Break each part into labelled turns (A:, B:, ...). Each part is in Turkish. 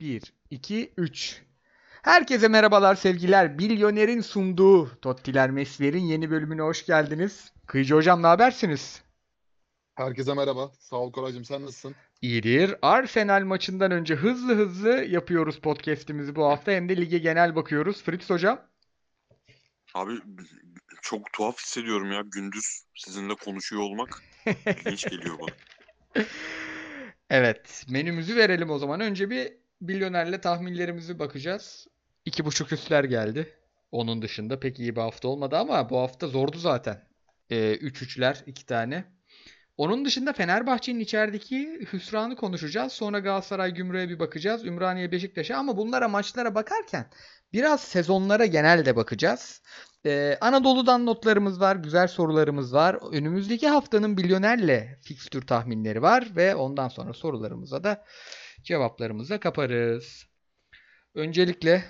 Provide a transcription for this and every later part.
A: 1, 2, 3. Herkese merhabalar sevgiler. Bilyoner'in sunduğu Tottiler Mesver'in yeni bölümüne hoş geldiniz. Kıyıcı hocam ne habersiniz?
B: Herkese merhaba. Sağ ol Koraycığım. Sen nasılsın?
A: İyidir. Arsenal maçından önce hızlı hızlı yapıyoruz podcast'imizi bu hafta. Hem de lige genel bakıyoruz. Fritz hocam.
C: Abi çok tuhaf hissediyorum ya gündüz sizinle konuşuyor olmak ilginç geliyor bana.
A: Evet, menümüzü verelim o zaman. Önce bir Bilyoner'le tahminlerimizi bakacağız. İki buçuk üstler geldi. Onun dışında pek iyi bir hafta olmadı ama bu hafta zordu zaten. Ee, üç üçler iki tane. Onun dışında Fenerbahçe'nin içerideki hüsranı konuşacağız. Sonra Galatasaray Gümrük'e bir bakacağız. Ümraniye Beşiktaş'a ama bunlara maçlara bakarken biraz sezonlara genel de bakacağız. Ee, Anadolu'dan notlarımız var, güzel sorularımız var. Önümüzdeki haftanın Bilyoner'le fikstür tahminleri var ve ondan sonra sorularımıza da cevaplarımıza kaparız. Öncelikle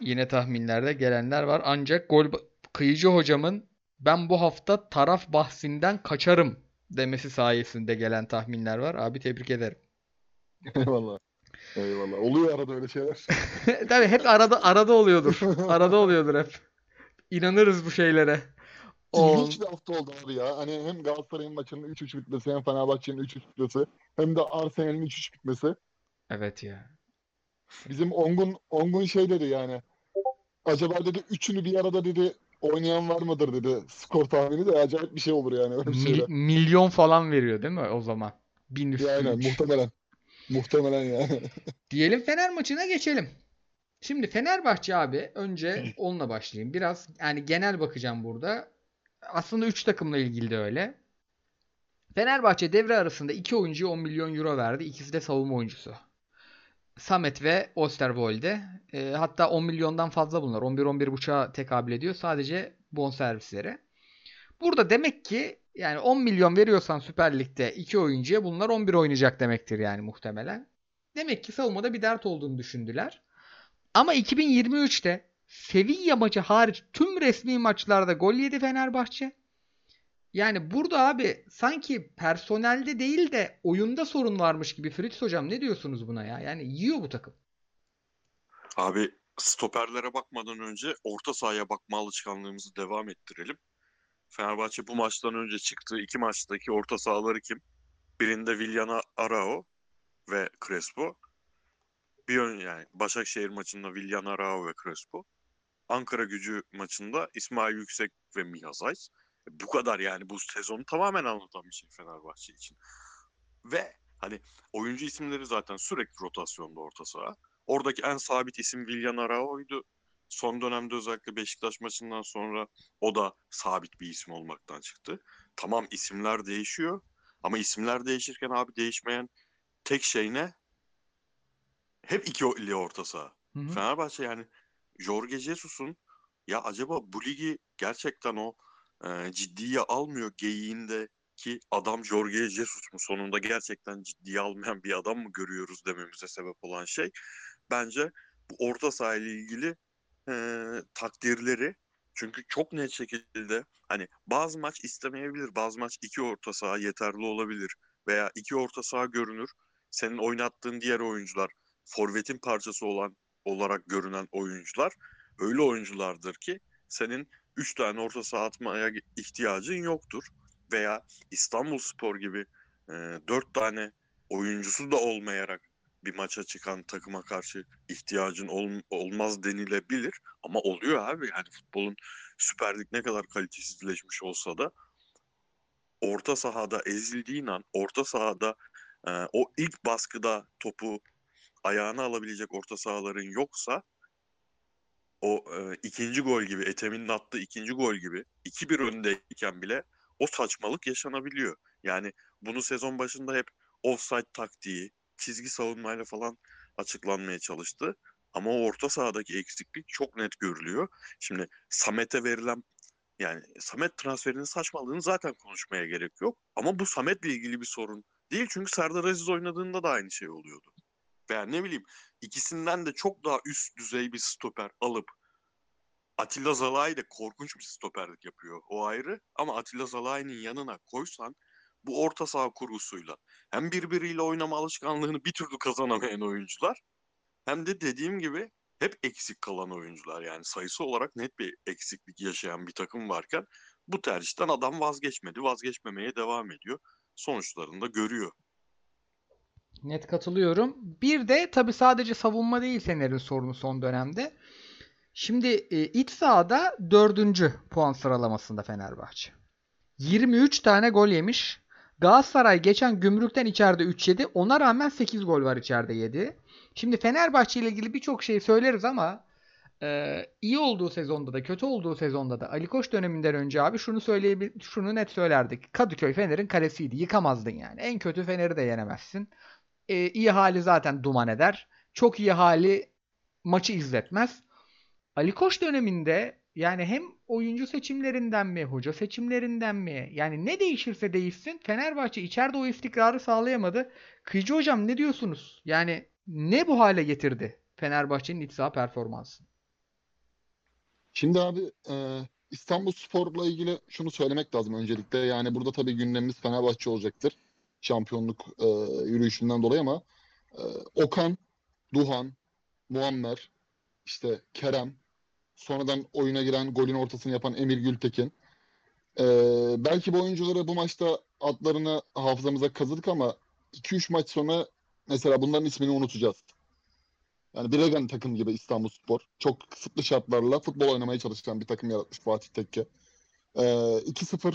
A: yine tahminlerde gelenler var. Ancak gol kıyıcı hocamın ben bu hafta taraf bahsinden kaçarım demesi sayesinde gelen tahminler var. Abi tebrik ederim.
B: Eyvallah. Eyvallah. Oluyor arada öyle şeyler.
A: Tabii hep arada arada oluyordur. Arada oluyordur hep. İnanırız bu şeylere.
B: İlginç bir hafta oldu abi ya. Hani hem Galatasaray'ın maçının 3-3 bitmesi hem Fenerbahçe'nin 3-3 bitmesi hem de Arsenal'in 3-3 bitmesi.
A: evet ya.
B: Bizim Ongun Ongun şey dedi yani. Acaba dedi üçünü bir arada dedi oynayan var mıdır dedi. Skor tahmini de acayip bir şey olur yani öyle bir şeyler.
A: milyon falan veriyor değil mi o zaman? Bin üstü
B: Yani
A: üç.
B: muhtemelen. Muhtemelen yani.
A: Diyelim Fener maçına geçelim. Şimdi Fenerbahçe abi önce onunla başlayayım. Biraz yani genel bakacağım burada. Aslında 3 takımla ilgili de öyle. Fenerbahçe devre arasında 2 oyuncuya 10 milyon euro verdi. İkisi de savunma oyuncusu. Samet ve Osterwolde. E, hatta 10 milyondan fazla bunlar. 11-11,5'a tekabül ediyor. Sadece bonservisleri. Burada demek ki yani 10 milyon veriyorsan Süper Lig'de 2 oyuncuya bunlar 11 oynayacak demektir yani muhtemelen. Demek ki savunmada bir dert olduğunu düşündüler. Ama 2023'te Sevilla maçı hariç tüm resmi maçlarda gol yedi Fenerbahçe. Yani burada abi sanki personelde değil de oyunda sorun varmış gibi Fritz hocam ne diyorsunuz buna ya? Yani yiyor bu takım.
C: Abi stoperlere bakmadan önce orta sahaya bakma alışkanlığımızı devam ettirelim. Fenerbahçe bu maçtan önce çıktığı iki maçtaki orta sahaları kim? Birinde Villana Arao ve Crespo. Bir ön yani Başakşehir maçında Villana Arao ve Crespo. Ankara Gücü maçında İsmail Yüksek ve Mihazay. Bu kadar yani bu sezonu tamamen anlatan bir şey Fenerbahçe için. Ve hani oyuncu isimleri zaten sürekli rotasyonda orta saha. Oradaki en sabit isim Villan Arao'ydu. Son dönemde özellikle Beşiktaş maçından sonra o da sabit bir isim olmaktan çıktı. Tamam isimler değişiyor ama isimler değişirken abi değişmeyen tek şey ne? Hep iki orta saha.
A: Hı hı.
C: Fenerbahçe yani Jorge Jesus'un ya acaba bu ligi gerçekten o e, ciddiye almıyor geyiğinde ki adam Jorge Jesus mu? Sonunda gerçekten ciddiye almayan bir adam mı görüyoruz? dememize sebep olan şey bence bu orta saha ile ilgili e, takdirleri çünkü çok net şekilde hani bazı maç istemeyebilir bazı maç iki orta saha yeterli olabilir veya iki orta saha görünür. Senin oynattığın diğer oyuncular forvetin parçası olan olarak görünen oyuncular öyle oyunculardır ki senin 3 tane orta saha atmaya ihtiyacın yoktur. Veya İstanbul Spor gibi 4 tane oyuncusu da olmayarak bir maça çıkan takıma karşı ihtiyacın ol, olmaz denilebilir. Ama oluyor abi yani futbolun Süper Lig ne kadar kalitesizleşmiş olsa da orta sahada ezildiğin an, orta sahada e, o ilk baskıda topu ayağına alabilecek orta sahaların yoksa o e, ikinci gol gibi Ethem'in attığı ikinci gol gibi 2-1 öndeyken bile o saçmalık yaşanabiliyor. Yani bunu sezon başında hep offside taktiği, çizgi savunmayla falan açıklanmaya çalıştı. Ama o orta sahadaki eksiklik çok net görülüyor. Şimdi Samet'e verilen yani Samet transferinin saçmalığını zaten konuşmaya gerek yok. Ama bu Samet'le ilgili bir sorun değil. Çünkü Serdar Aziz oynadığında da aynı şey oluyordu. Veya ne bileyim ikisinden de çok daha üst düzey bir stoper alıp Atilla Zalai de korkunç bir stoperlik yapıyor. O ayrı. Ama Atilla Zalai'nin yanına koysan bu orta saha kurgusuyla hem birbiriyle oynama alışkanlığını bir türlü kazanamayan oyuncular hem de dediğim gibi hep eksik kalan oyuncular yani sayısı olarak net bir eksiklik yaşayan bir takım varken bu tercihten adam vazgeçmedi. Vazgeçmemeye devam ediyor. Sonuçlarını da görüyor.
A: Net katılıyorum. Bir de tabii sadece savunma değil Fener'in sorunu son dönemde. Şimdi e, iç sahada dördüncü puan sıralamasında Fenerbahçe. 23 tane gol yemiş. Galatasaray geçen gümrükten içeride 3 yedi. Ona rağmen 8 gol var içeride yedi. Şimdi Fenerbahçe ile ilgili birçok şey söyleriz ama e, iyi olduğu sezonda da kötü olduğu sezonda da Ali Koç döneminden önce abi şunu söyleyebil şunu net söylerdik. Kadıköy Fener'in kalesiydi. Yıkamazdın yani. En kötü Fener'i de yenemezsin. E, iyi hali zaten duman eder. Çok iyi hali maçı izletmez. Ali Koç döneminde yani hem oyuncu seçimlerinden mi, hoca seçimlerinden mi? Yani ne değişirse değişsin Fenerbahçe içeride o istikrarı sağlayamadı. Kıyıcı hocam ne diyorsunuz? Yani ne bu hale getirdi Fenerbahçe'nin iç saha performansı?
B: Şimdi abi e, İstanbul Spor'la ilgili şunu söylemek lazım öncelikle. Yani burada tabii gündemimiz Fenerbahçe olacaktır. Şampiyonluk e, yürüyüşünden dolayı ama e, Okan, Duhan, Muammer, işte Kerem, sonradan oyuna giren golün ortasını yapan Emir Gültekin. E, belki bu oyuncuları bu maçta adlarını hafızamıza kazıdık ama 2-3 maç sonra mesela bunların ismini unutacağız. Yani Bregan takım gibi İstanbulspor. Çok kısıtlı şartlarla futbol oynamaya çalışan bir takım yaratmış Fatih Tekke. Ee, 2-0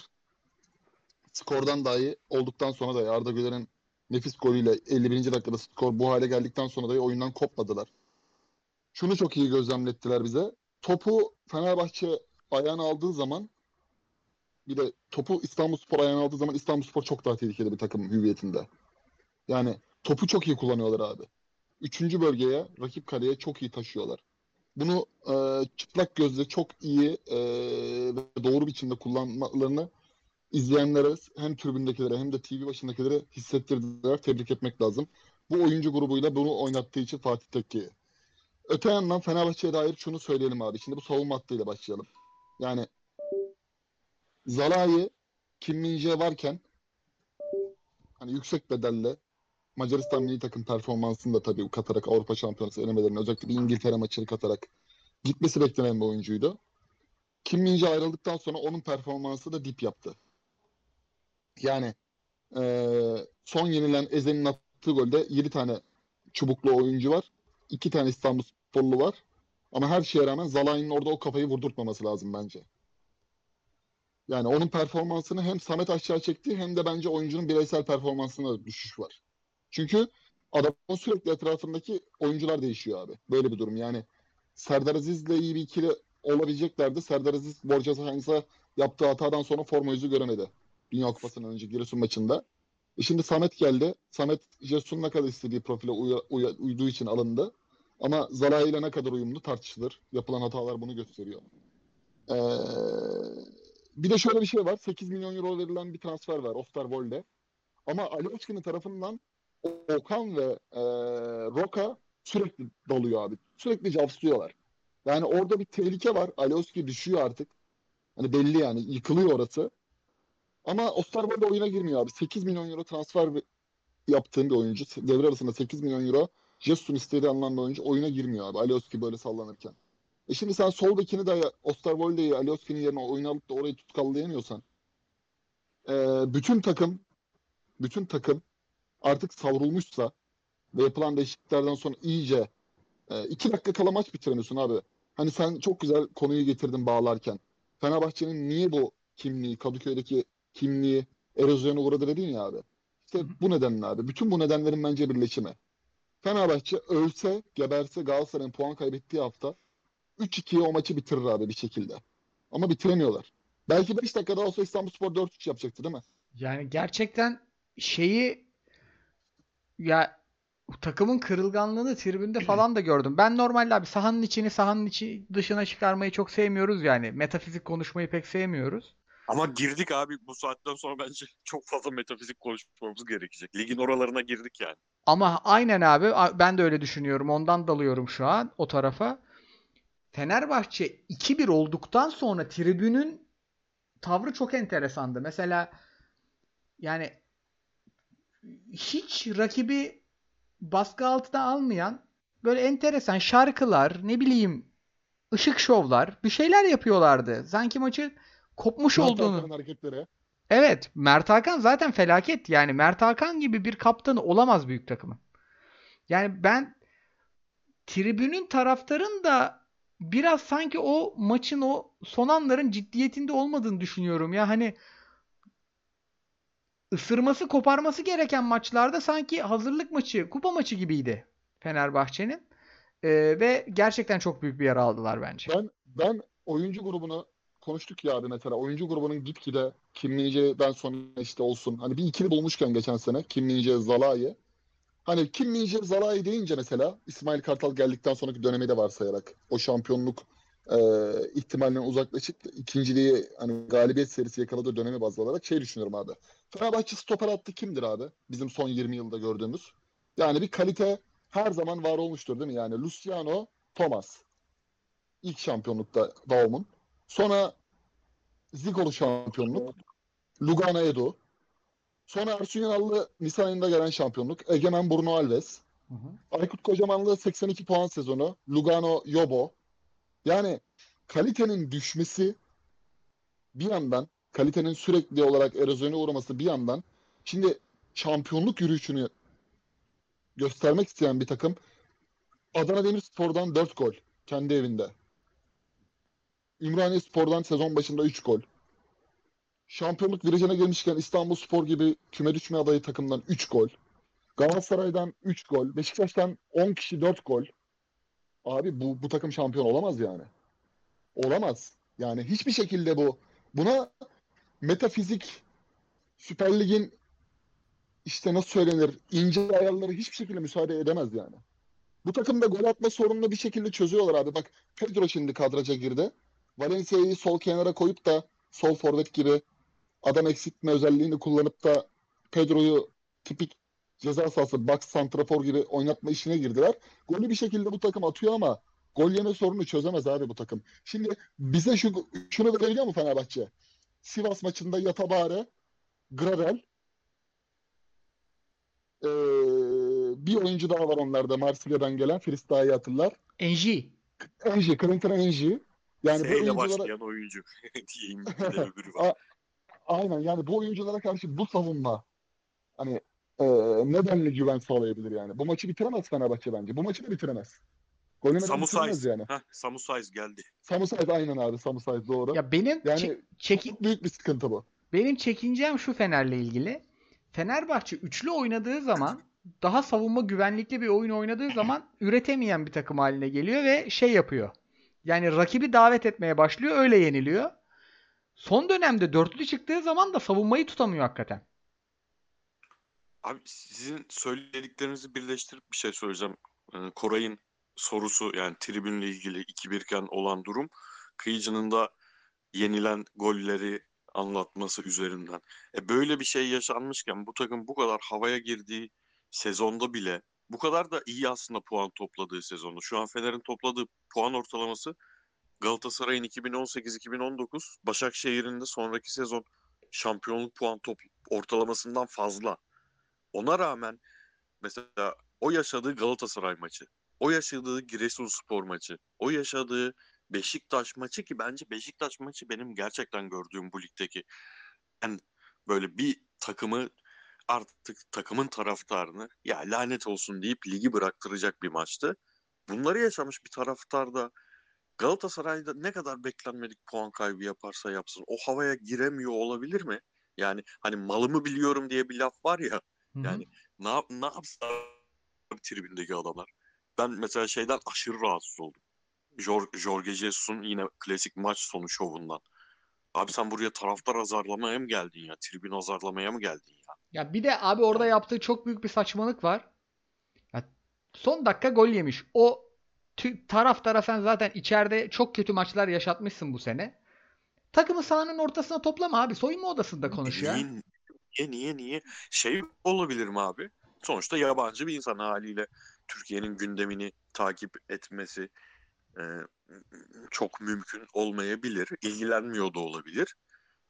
B: skordan dahi olduktan sonra da Arda Güler'in nefis golüyle 51. dakikada skor bu hale geldikten sonra da oyundan kopmadılar. Şunu çok iyi gözlemlettiler bize. Topu Fenerbahçe ayağına aldığı zaman bir de topu İstanbulspor ayağına aldığı zaman İstanbulspor çok daha tehlikeli bir takım hüviyetinde. Yani topu çok iyi kullanıyorlar abi. Üçüncü bölgeye, rakip kaleye çok iyi taşıyorlar. Bunu e, çıplak gözle çok iyi e, ve doğru biçimde kullanmalarını izleyenlere hem tribündekilere hem de TV başındakilere hissettirdiler. Tebrik etmek lazım. Bu oyuncu grubuyla bunu oynattığı için Fatih Tekke'ye. Öte yandan Fenerbahçe'ye dair şunu söyleyelim abi. Şimdi bu savunma hattıyla başlayalım. Yani Zalai, Kim Min varken hani yüksek bedelle Macaristan milli takım performansını da tabii katarak Avrupa Şampiyonası elemelerine özellikle bir İngiltere maçını katarak gitmesi beklenen bir oyuncuydu. Kim Minje ayrıldıktan sonra onun performansı da dip yaptı. Yani e, son yenilen Ezen'in attığı golde 7 tane çubuklu oyuncu var. 2 tane İstanbul Sporlu var. Ama her şeye rağmen Zalai'nin orada o kafayı vurdurtmaması lazım bence. Yani onun performansını hem Samet aşağı çekti hem de bence oyuncunun bireysel performansında düşüş var. Çünkü adamın sürekli etrafındaki oyuncular değişiyor abi. Böyle bir durum. Yani Serdar Aziz'le iyi bir ikili olabileceklerdi. Serdar Aziz Borja Sainz'a yaptığı hatadan sonra forma yüzü göremedi. Dünya Kupası'ndan önce Giresun maçında. E şimdi Samet geldi. Samet Jesus'un ne kadar istediği profile uya, uya, uyduğu için alındı. Ama Zara ile ne kadar uyumlu tartışılır. Yapılan hatalar bunu gösteriyor. Ee, bir de şöyle bir şey var. 8 milyon euro verilen bir transfer var Osterwolde. Ama Ali Özkin'in tarafından Okan ve e, Roka sürekli dalıyor abi. Sürekli cavslıyorlar. Yani orada bir tehlike var. Alioski düşüyor artık. Hani belli yani yıkılıyor orası. Ama Osterwolde oyuna girmiyor abi. 8 milyon euro transfer yaptığın bir oyuncu. Devre arasında 8 milyon euro Jesus'un istediği anlamda oyuncu oyuna girmiyor abi. Alioski böyle sallanırken. E şimdi sen sol de Osterwolde'yi Alioski'nin yerine oyuna alıp da orayı tutkallayamıyorsan e, bütün takım bütün takım artık savrulmuşsa ve yapılan değişikliklerden sonra iyice e, iki dakika kala maç bitiremiyorsun abi. Hani sen çok güzel konuyu getirdin bağlarken. Fenerbahçe'nin niye bu kimliği, Kadıköy'deki kimliği erozyona uğradı dedin ya abi. İşte bu nedenle abi. Bütün bu nedenlerin bence birleşimi. Fenerbahçe ölse, geberse Galatasaray'ın puan kaybettiği hafta 3-2'ye o maçı bitirir abi bir şekilde. Ama bitiremiyorlar. Belki 5 dakika daha olsa İstanbulspor 4-3 yapacaktı değil mi?
A: Yani gerçekten şeyi ya takımın kırılganlığını tribünde falan da gördüm. Ben normalde abi sahanın içini sahanın içi dışına çıkarmayı çok sevmiyoruz yani. Metafizik konuşmayı pek sevmiyoruz.
C: Ama girdik abi bu saatten sonra bence çok fazla metafizik konuşmamız gerekecek. Ligin oralarına girdik yani.
A: Ama aynen abi ben de öyle düşünüyorum. Ondan dalıyorum şu an o tarafa. Fenerbahçe 2-1 olduktan sonra tribünün tavrı çok enteresandı. Mesela yani hiç rakibi baskı altına almayan böyle enteresan şarkılar, ne bileyim ışık şovlar, bir şeyler yapıyorlardı. Sanki maçı kopmuş
B: Mert
A: olduğunu.
B: Hakan'ın hareketleri.
A: Evet, Mert Hakan zaten felaket. Yani Mert Hakan gibi bir kaptanı olamaz büyük takımın. Yani ben tribünün taraftarın da biraz sanki o maçın o son anların ciddiyetinde olmadığını düşünüyorum. Ya hani ısırması koparması gereken maçlarda sanki hazırlık maçı, kupa maçı gibiydi Fenerbahçe'nin. Ee, ve gerçekten çok büyük bir yara aldılar bence.
B: Ben ben oyuncu grubunu konuştuk ya abi mesela oyuncu grubunun gitgide Kim Min-jae'den sonra işte olsun. Hani bir ikili bulmuşken geçen sene Kim Min-jae, Zalai. Hani Kim Min-jae, Zalai deyince mesela İsmail Kartal geldikten sonraki dönemi de varsayarak o şampiyonluk e, ihtimalinden uzaklaşıp ikinciliği hani galibiyet serisi yakaladığı dönemi baz alarak şey düşünüyorum abi. Fenerbahçe stoper attı kimdir abi? Bizim son 20 yılda gördüğümüz. Yani bir kalite her zaman var olmuştur değil mi? Yani Luciano, Thomas. İlk şampiyonlukta Daum'un. Sonra Zigolo şampiyonluk. Lugano Edo. Sonra Ersun Yanallı Nisan ayında gelen şampiyonluk. Egemen Bruno Alves.
A: Hı hı.
B: Aykut Kocamanlı 82 puan sezonu. Lugano Yobo. Yani kalitenin düşmesi bir yandan kalitenin sürekli olarak erozyona uğraması bir yandan şimdi şampiyonluk yürüyüşünü göstermek isteyen bir takım Adana Demirspor'dan 4 gol kendi evinde. Ümraniye Spor'dan sezon başında 3 gol. Şampiyonluk virajına girmişken İstanbul Spor gibi küme düşme adayı takımdan 3 gol. Galatasaray'dan 3 gol. Beşiktaş'tan 10 kişi 4 gol. Abi bu, bu takım şampiyon olamaz yani. Olamaz. Yani hiçbir şekilde bu. Buna metafizik Süper Lig'in işte nasıl söylenir ince ayarları hiçbir şekilde müsaade edemez yani. Bu takımda gol atma sorununu bir şekilde çözüyorlar abi. Bak Pedro şimdi kadraja girdi. Valencia'yı sol kenara koyup da sol forvet gibi adam eksiltme özelliğini kullanıp da Pedro'yu tipik ceza sahası box santrafor gibi oynatma işine girdiler. Golü bir şekilde bu takım atıyor ama gol yeme sorunu çözemez abi bu takım. Şimdi bize şu şunu verebiliyor mu Fenerbahçe? Sivas maçında Yatabare, Gravel, ee, bir oyuncu daha var onlarda Marsilya'dan gelen. İyi hatırlar.
A: Enji.
B: Enji, Clinton Enji. Yani bu
C: S ile
B: oyunculara
C: başlayan oyuncu diyeyim. Bir de öbürü var.
B: aynen yani bu oyunculara karşı bu savunma hani e, nedenle güven sağlayabilir yani. Bu maçı bitiremez Fenerbahçe bence. Bu maçı da bitiremez.
C: Samu
B: bitiremez yani.
C: Heh, Samu Saiz geldi.
B: Samu Saiz aynen abi. Samu Saiz doğru.
A: Ya benim
B: Yani
A: çe- çeki-
B: Çok büyük bir sıkıntı bu.
A: Benim çekincem şu Fener'le ilgili. Fenerbahçe üçlü oynadığı zaman daha savunma güvenlikli bir oyun oynadığı zaman üretemeyen bir takım haline geliyor ve şey yapıyor. Yani rakibi davet etmeye başlıyor öyle yeniliyor. Son dönemde dörtlü çıktığı zaman da savunmayı tutamıyor hakikaten.
C: Abi sizin söylediklerinizi birleştirip bir şey söyleyeceğim. Ee, Koray'ın sorusu yani tribünle ilgili 2-1 iken olan durum Kıyıcı'nın da yenilen golleri anlatması üzerinden. E böyle bir şey yaşanmışken bu takım bu kadar havaya girdiği sezonda bile bu kadar da iyi aslında puan topladığı sezonda. Şu an Fener'in topladığı puan ortalaması Galatasaray'ın 2018-2019, Başakşehir'in de sonraki sezon şampiyonluk puan top ortalamasından fazla. Ona rağmen mesela o yaşadığı Galatasaray maçı, o yaşadığı Giresunspor maçı, o yaşadığı Beşiktaş maçı ki bence Beşiktaş maçı benim gerçekten gördüğüm bu ligdeki en böyle bir takımı artık takımın taraftarını ya lanet olsun deyip ligi bıraktıracak bir maçtı. Bunları yaşamış bir taraftar da Galatasaray'da ne kadar beklenmedik puan kaybı yaparsa yapsın o havaya giremiyor olabilir mi? Yani hani malımı biliyorum diye bir laf var ya
A: Hı hı.
C: yani ne, yap- ne yapsa tribündeki adamlar. Ben mesela şeyden aşırı rahatsız oldum. Jor- Jorge Jesus'un yine klasik maç sonu şovundan. Abi sen buraya taraftar azarlamaya mı geldin ya? Tribün azarlamaya mı geldin ya?
A: Ya bir de abi orada yaptığı çok büyük bir saçmalık var. Ya son dakika gol yemiş. O tü- taraftara sen zaten içeride çok kötü maçlar yaşatmışsın bu sene. Takımı sahanın ortasına toplama abi. Soyunma odasında konuş ya.
C: Niye, niye, niye, niye? Şey olabilir mi abi? Sonuçta yabancı bir insan haliyle Türkiye'nin gündemini takip etmesi e, çok mümkün olmayabilir. İlgilenmiyor da olabilir.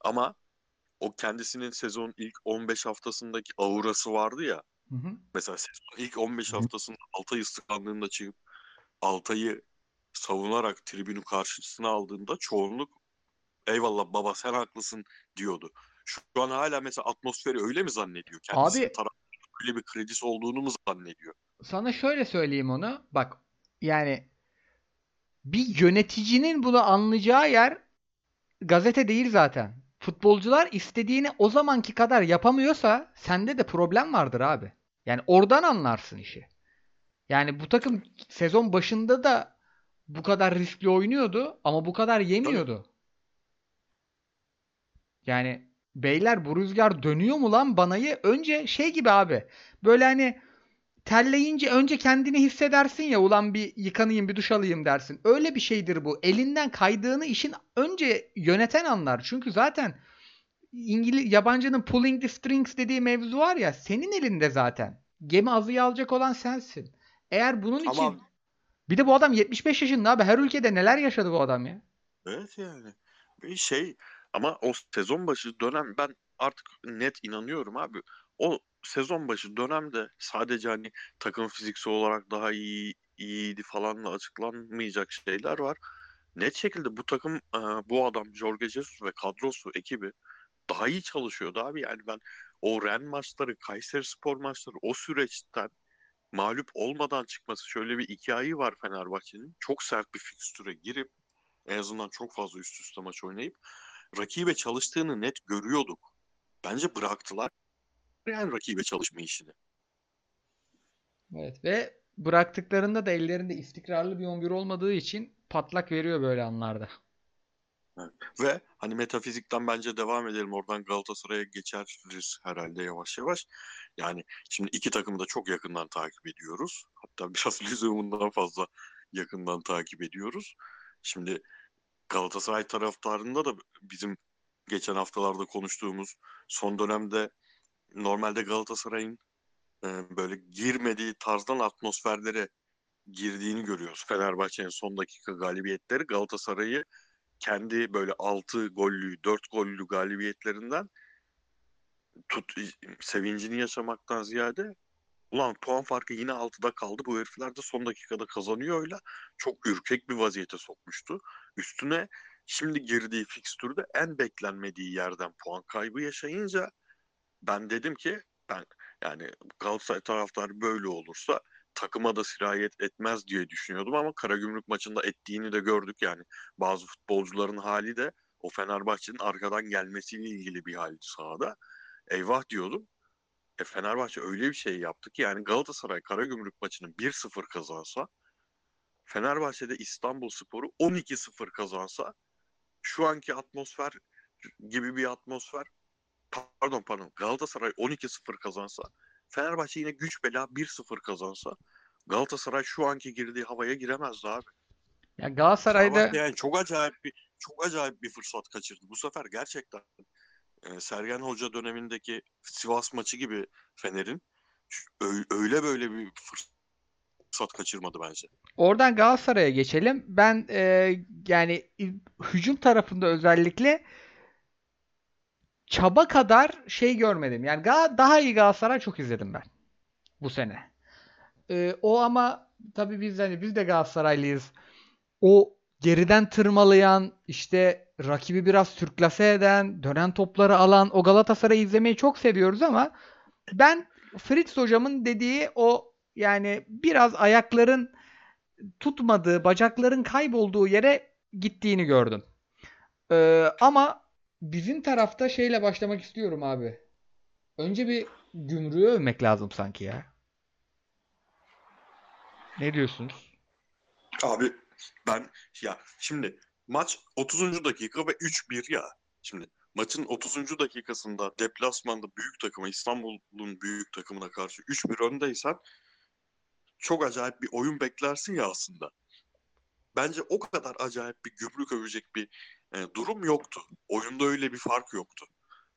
C: Ama o kendisinin sezon ilk 15 haftasındaki aurası vardı ya.
A: Hı hı.
C: Mesela sezon ilk 15
B: Hı
C: haftasında Altay'ı sıkandığında çıkıp Altay'ı savunarak tribünü karşısına aldığında çoğunluk eyvallah baba sen haklısın diyordu. Şu an hala mesela atmosferi öyle mi zannediyor? Kendisinin
A: Abi-
C: öyle bir kredisi olduğunu mu zannediyor?
A: Sana şöyle söyleyeyim onu. Bak yani bir yöneticinin bunu anlayacağı yer gazete değil zaten. Futbolcular istediğini o zamanki kadar yapamıyorsa sende de problem vardır abi. Yani oradan anlarsın işi. Yani bu takım sezon başında da bu kadar riskli oynuyordu ama bu kadar yemiyordu. Yani beyler bu rüzgar dönüyor mu lan banayı? Önce şey gibi abi. Böyle hani terleyince önce kendini hissedersin ya ulan bir yıkanayım bir duş alayım dersin. Öyle bir şeydir bu. Elinden kaydığını işin önce yöneten anlar. Çünkü zaten İngiliz yabancının pulling the strings dediği mevzu var ya senin elinde zaten. Gemi azıyı alacak olan sensin. Eğer bunun için
C: Ama
A: bir de bu adam 75 yaşında abi. Her ülkede neler yaşadı bu adam ya.
C: evet yani bir şey ama o sezon başı dönem ben artık net inanıyorum abi. O sezon başı dönemde sadece hani takım fiziksel olarak daha iyi iyiydi falanla açıklanmayacak şeyler var. Net şekilde bu takım bu adam Jorge Jesus ve kadrosu ekibi daha iyi çalışıyordu abi. Yani ben o Ren maçları, Kayseri Spor maçları o süreçten mağlup olmadan çıkması şöyle bir hikayeyi var Fenerbahçe'nin. Çok sert bir fikstüre girip en azından çok fazla üst üste maç oynayıp rakibe çalıştığını net görüyorduk. Bence bıraktılar yani rakibe çalışma işini.
A: Evet ve bıraktıklarında da ellerinde istikrarlı bir 11 olmadığı için patlak veriyor böyle anlarda.
C: Ve hani metafizikten bence devam edelim. Oradan Galatasaray'a geçeriz herhalde yavaş yavaş. Yani şimdi iki takımı da çok yakından takip ediyoruz. Hatta biraz lüzumundan fazla yakından takip ediyoruz. Şimdi Galatasaray taraftarında da bizim geçen haftalarda konuştuğumuz son dönemde normalde Galatasaray'ın e, böyle girmediği tarzdan atmosferlere girdiğini görüyoruz. Fenerbahçe'nin son dakika galibiyetleri Galatasaray'ı kendi böyle 6 gollü, 4 gollü galibiyetlerinden tut sevincini yaşamaktan ziyade ulan puan farkı yine 6'da kaldı. Bu herifler de son dakikada kazanıyor öyle. Çok ürkek bir vaziyete sokmuştu. Üstüne şimdi girdiği fikstürde en beklenmediği yerden puan kaybı yaşayınca ben dedim ki ben yani Galatasaray taraftarı böyle olursa takıma da sirayet etmez diye düşünüyordum ama Karagümrük maçında ettiğini de gördük yani. Bazı futbolcuların hali de o Fenerbahçe'nin arkadan gelmesiyle ilgili bir hal sahada. Eyvah diyordum. E Fenerbahçe öyle bir şey yaptı ki yani Galatasaray Karagümrük maçını 1-0 kazansa Fenerbahçe'de İstanbul Sporu 12-0 kazansa şu anki atmosfer gibi bir atmosfer pardon pardon Galatasaray 12-0 kazansa Fenerbahçe yine güç bela 1-0 kazansa Galatasaray şu anki girdiği havaya giremezdi abi.
A: Ya Galatasaray'da
C: yani çok acayip bir çok acayip bir fırsat kaçırdı. Bu sefer gerçekten e, Sergen Hoca dönemindeki Sivas maçı gibi Fener'in öyle böyle bir fırsat kaçırmadı bence.
A: oradan Galatasaray'a geçelim. Ben e, yani hücum tarafında özellikle çaba kadar şey görmedim. Yani daha iyi Galatasaray çok izledim ben bu sene. E, o ama tabii biz hani biz de Galatasaraylıyız. O geriden tırmalayan, işte rakibi biraz sürklase eden, dönen topları alan o Galatasaray'ı izlemeyi çok seviyoruz ama ben Fritz hocamın dediği o yani biraz ayakların tutmadığı, bacakların kaybolduğu yere gittiğini gördüm. Ee, ama bizim tarafta şeyle başlamak istiyorum abi. Önce bir gümrüğü övmek lazım sanki ya. Ne diyorsunuz?
C: Abi ben ya şimdi maç 30. dakika ve 3-1 ya. Şimdi maçın 30. dakikasında deplasmanda büyük takıma İstanbul'un büyük takımına karşı 3-1 öndeysen çok acayip bir oyun beklersin ya aslında. Bence o kadar acayip bir gümrük övecek bir e, durum yoktu. Oyunda öyle bir fark yoktu.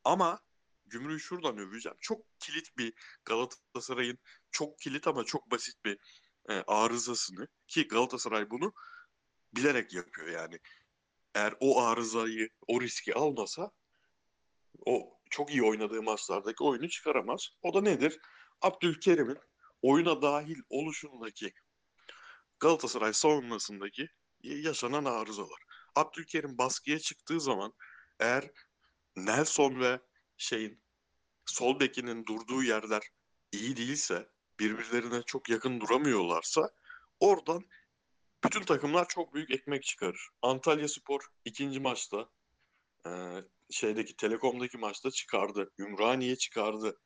C: Ama gümrüğü şuradan öveceğim. Çok kilit bir Galatasaray'ın çok kilit ama çok basit bir e, arızasını ki Galatasaray bunu bilerek yapıyor yani. Eğer o arızayı, o riski almasa o çok iyi oynadığı maçlardaki oyunu çıkaramaz. O da nedir? Abdülkerim'in oyuna dahil oluşundaki Galatasaray savunmasındaki yaşanan arızalar. Abdülkerim baskıya çıktığı zaman eğer Nelson ve şeyin sol bekinin durduğu yerler iyi değilse, birbirlerine çok yakın duramıyorlarsa oradan bütün takımlar çok büyük ekmek çıkarır. Antalya Spor ikinci maçta e, şeydeki Telekom'daki maçta çıkardı. Ümraniye çıkardı.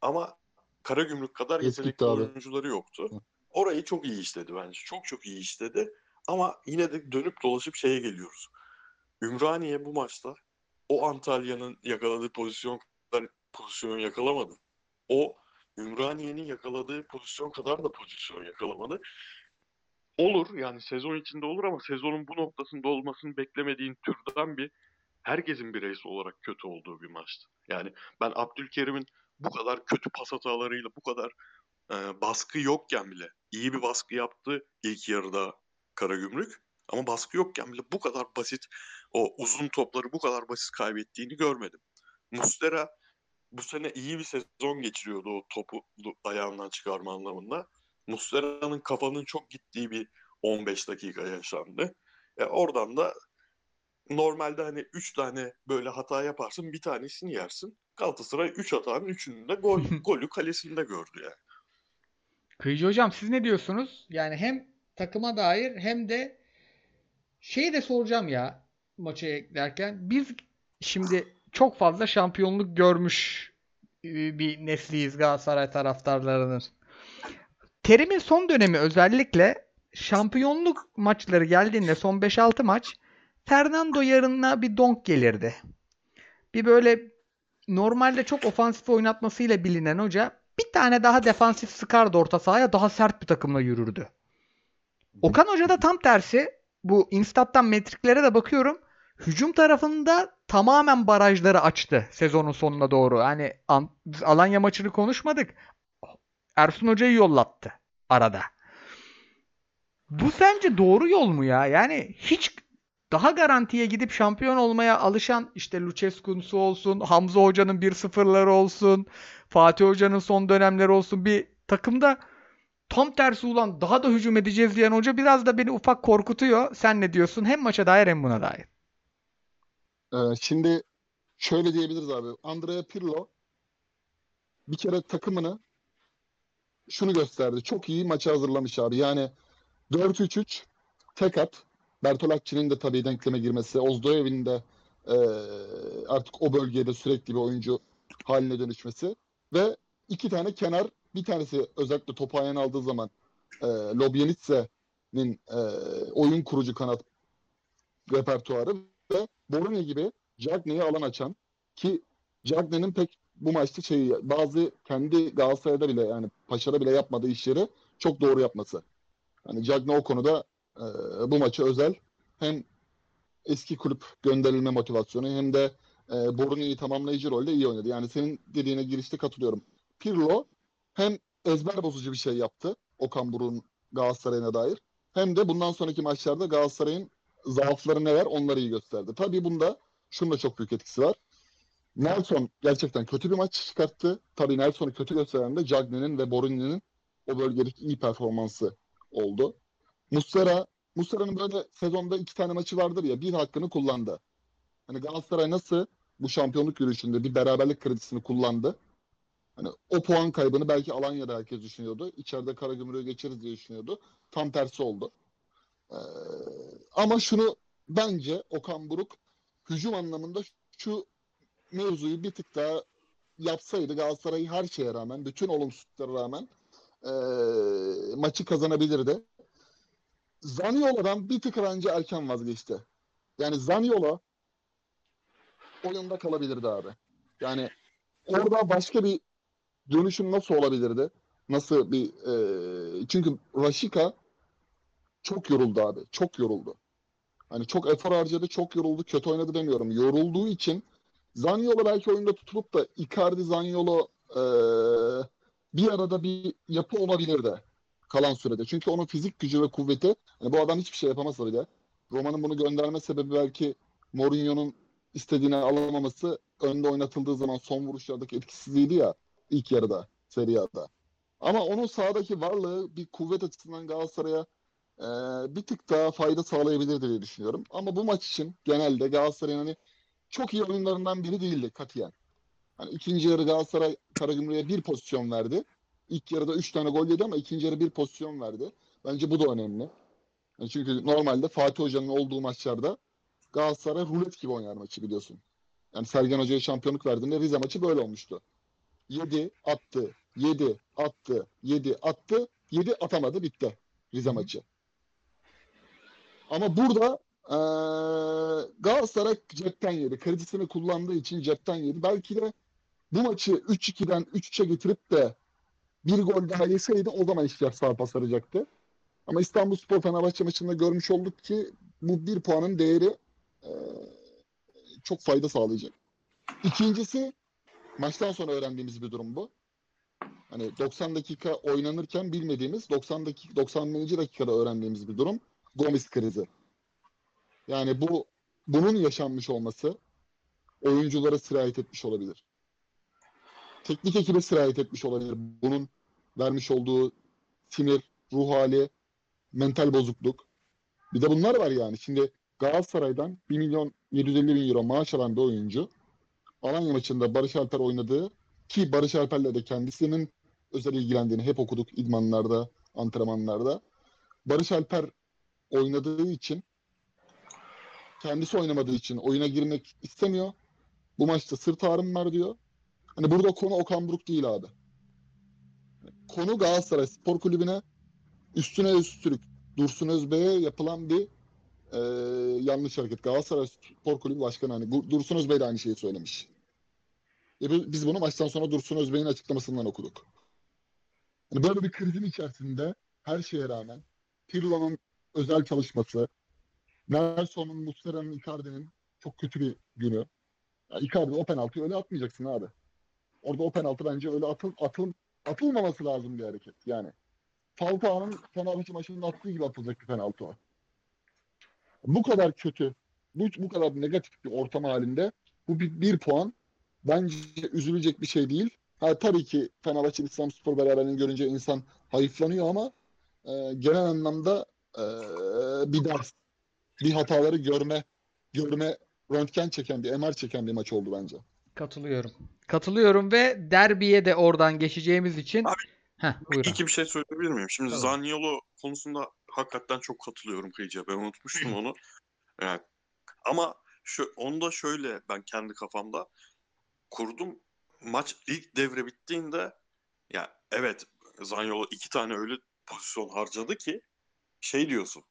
C: Ama Karagümrük kadar yetenekli oyuncuları yoktu. Orayı çok iyi işledi bence. Çok çok iyi işledi. Ama yine de dönüp dolaşıp şeye geliyoruz. Ümraniye bu maçta o Antalya'nın yakaladığı pozisyon kadar pozisyon yakalamadı. O Ümraniye'nin yakaladığı pozisyon kadar da pozisyon yakalamadı. Olur yani sezon içinde olur ama sezonun bu noktasında olmasını beklemediğin türden bir herkesin bireysel olarak kötü olduğu bir maçtı. Yani ben Abdülkerim'in bu kadar kötü pas hatalarıyla bu kadar e, baskı yokken bile iyi bir baskı yaptı ilk yarıda Karagümrük. Ama baskı yokken bile bu kadar basit o uzun topları bu kadar basit kaybettiğini görmedim. Mustera bu sene iyi bir sezon geçiriyordu o topu ayağından çıkarma anlamında. Mustera'nın kafanın çok gittiği bir 15 dakika yaşandı. E oradan da normalde hani 3 tane böyle hata yaparsın bir tanesini yersin. Galatasaray 3 hatanın 3'ünün de gol, golü kalesinde gördü yani.
A: Kıyıcı hocam siz ne diyorsunuz? Yani hem takıma dair hem de şeyi de soracağım ya maça eklerken. Biz şimdi çok fazla şampiyonluk görmüş bir nesliyiz Galatasaray taraftarlarının. Terim'in son dönemi özellikle şampiyonluk maçları geldiğinde son 5-6 maç Fernando yarına bir donk gelirdi. Bir böyle normalde çok ofansif oynatmasıyla bilinen hoca bir tane daha defansif sıkardı orta sahaya daha sert bir takımla yürürdü. Okan Hoca da tam tersi. Bu Instat'tan metriklere de bakıyorum. Hücum tarafında tamamen barajları açtı sezonun sonuna doğru. An- biz Alanya maçını konuşmadık. Ersun Hoca'yı yollattı arada. Bu sence doğru yol mu ya? Yani hiç daha garantiye gidip şampiyon olmaya alışan işte Lucescu'su olsun, Hamza Hoca'nın 1-0'ları olsun, Fatih Hoca'nın son dönemleri olsun bir takımda tam tersi ulan daha da hücum edeceğiz diyen hoca biraz da beni ufak korkutuyor. Sen ne diyorsun? Hem maça dair hem buna dair.
B: Ee, şimdi şöyle diyebiliriz abi. Andrea Pirlo bir kere takımını şunu gösterdi. Çok iyi maça hazırlamış abi. Yani 4-3-3 tek at. Bertolacci'nin de tabii denkleme girmesi. Ozdoyev'in de e, artık o bölgede sürekli bir oyuncu haline dönüşmesi. Ve iki tane kenar bir tanesi özellikle topu ayağına aldığı zaman e, Lobjanitse'nin e, oyun kurucu kanat repertuarı ve Boruni gibi Cagney'e alan açan ki Cagney'in pek bu maçta şeyi bazı kendi Galatasaray'da bile yani Paşa'da bile yapmadığı işleri çok doğru yapması. Hani Cagney o konuda e, bu maçı özel hem eski kulüp gönderilme motivasyonu hem de e, Boruni'yi tamamlayıcı rolde iyi oynadı. Yani senin dediğine girişte katılıyorum. Pirlo hem ezber bozucu bir şey yaptı Okan Buruk'un Galatasaray'ına dair hem de bundan sonraki maçlarda Galatasaray'ın zaafları neler onları iyi gösterdi. Tabii bunda şunun da çok büyük etkisi var. Nelson gerçekten kötü bir maç çıkarttı. Tabii Nelson'u kötü gösteren de Cagney'in ve Borini'nin o bölgedeki iyi performansı oldu. Muslera, Muslera'nın böyle sezonda iki tane maçı vardır ya bir hakkını kullandı. Hani Galatasaray nasıl bu şampiyonluk yürüyüşünde bir beraberlik kredisini kullandı. Hani o puan kaybını belki Alanya'da herkes düşünüyordu. İçeride Karagümrük'ü geçeriz diye düşünüyordu. Tam tersi oldu. Ee, ama şunu bence Okan Buruk hücum anlamında şu mevzuyu bir tık daha yapsaydı Galatasaray her şeye rağmen, bütün olumsuzluklara rağmen e, maçı kazanabilirdi. Zaniola'dan bir tık önce erken vazgeçti. Yani Zaniola oyunda kalabilirdi abi. Yani orada başka bir dönüşüm nasıl olabilirdi? Nasıl bir e, çünkü Rashica çok yoruldu abi. Çok yoruldu. Hani çok efor harcadı, çok yoruldu. Kötü oynadı demiyorum. Yorulduğu için Zaniolo belki oyunda tutulup da Icardi Zaniolo e, bir arada bir yapı olabilirdi kalan sürede. Çünkü onun fizik gücü ve kuvveti hani bu adam hiçbir şey yapamasa bile Roma'nın bunu gönderme sebebi belki Mourinho'nun istediğini alamaması önde oynatıldığı zaman son vuruşlardaki etkisizliğiydi ya ilk yarıda, Serie A'da. Ama onun sahadaki varlığı bir kuvvet açısından Galatasaray'a e, bir tık daha fayda sağlayabilir diye düşünüyorum. Ama bu maç için genelde Galatasaray'ın hani çok iyi oyunlarından biri değildi katiyen. Hani ikinci yarı Galatasaray Karagümrük'e bir pozisyon verdi. İlk yarıda üç tane gol yedi ama ikinci yarı bir pozisyon verdi. Bence bu da önemli. Yani çünkü normalde Fatih Hoca'nın olduğu maçlarda Galatasaray rulet gibi oynar maçı biliyorsun. Yani Sergen Hoca'ya şampiyonluk verdiğinde Rize maçı böyle olmuştu. 7 attı, 7 attı, 7 attı, 7 atamadı bitti Rize maçı. Ama burada eee Galatasaray cepten yedi. Kredisini kullandığı için cepten yedi. Belki de bu maçı 3-2'den 3-3'e getirip de bir gol daha yeseydi o zaman işler sağa saracaktı. Ama İstanbul Spor Fenerbahçe maçında görmüş olduk ki bu bir puanın değeri eee, çok fayda sağlayacak. İkincisi maçtan sonra öğrendiğimiz bir durum bu. Hani 90 dakika oynanırken bilmediğimiz 90 dakika 90. dakikada öğrendiğimiz bir durum Gomis krizi. Yani bu bunun yaşanmış olması oyunculara sirayet etmiş olabilir. Teknik ekibe sirayet etmiş olabilir. Bunun vermiş olduğu sinir, ruh hali, mental bozukluk. Bir de bunlar var yani. Şimdi Galatasaray'dan 1 milyon 750 bin euro maaş alan bir oyuncu Alanya maçında Barış Alper oynadığı ki Barış Alper'le de kendisinin özel ilgilendiğini hep okuduk idmanlarda, antrenmanlarda. Barış Alper oynadığı için kendisi oynamadığı için oyuna girmek istemiyor. Bu maçta sırt ağrım var diyor. Hani burada konu Okan Buruk değil abi. Konu Galatasaray Spor Kulübü'ne üstüne üstlük Dursun Özbey'e yapılan bir e, yanlış hareket. Galatasaray Spor Kulübü Başkanı hani Dursun Özbey de aynı şeyi söylemiş. E, bi- biz bunu maçtan sonra Dursun Özbey'in açıklamasından okuduk. Hani böyle bir krizin içerisinde her şeye rağmen Pirlo'nun özel çalışması, Nelson'un, Muslera'nın, Icardi'nin çok kötü bir günü. Ya Icardi o penaltıyı öyle atmayacaksın abi. Orada o penaltı bence öyle atıl, atıl, atılmaması lazım bir hareket. Yani Falcao'nun Fenerbahçe maçında attığı gibi atılacak bir penaltı o. Bu kadar kötü, bu, bu kadar negatif bir ortam halinde bu bir, bir puan bence üzülecek bir şey değil. Ha, tabii ki Fenerbahçe İstanbulspor beraberliğini görünce insan hayıflanıyor ama e, genel anlamda e, bir ders, bir hataları görme, görme, röntgen çeken bir, MR çeken bir maç oldu bence.
A: Katılıyorum. Katılıyorum ve derbiye de oradan geçeceğimiz için
C: Abi,
A: Heh, buyurun.
C: İki bir şey söyleyebilir miyim? Şimdi
A: Tabii.
C: Zaniolo konusunda hakikaten çok katılıyorum Kıyıcı'ya. Ben unutmuştum onu. Yani, ama şu, onu da şöyle ben kendi kafamda kurdum. Maç ilk devre bittiğinde ya evet Zaniolo iki tane öyle pozisyon harcadı ki şey diyorsun.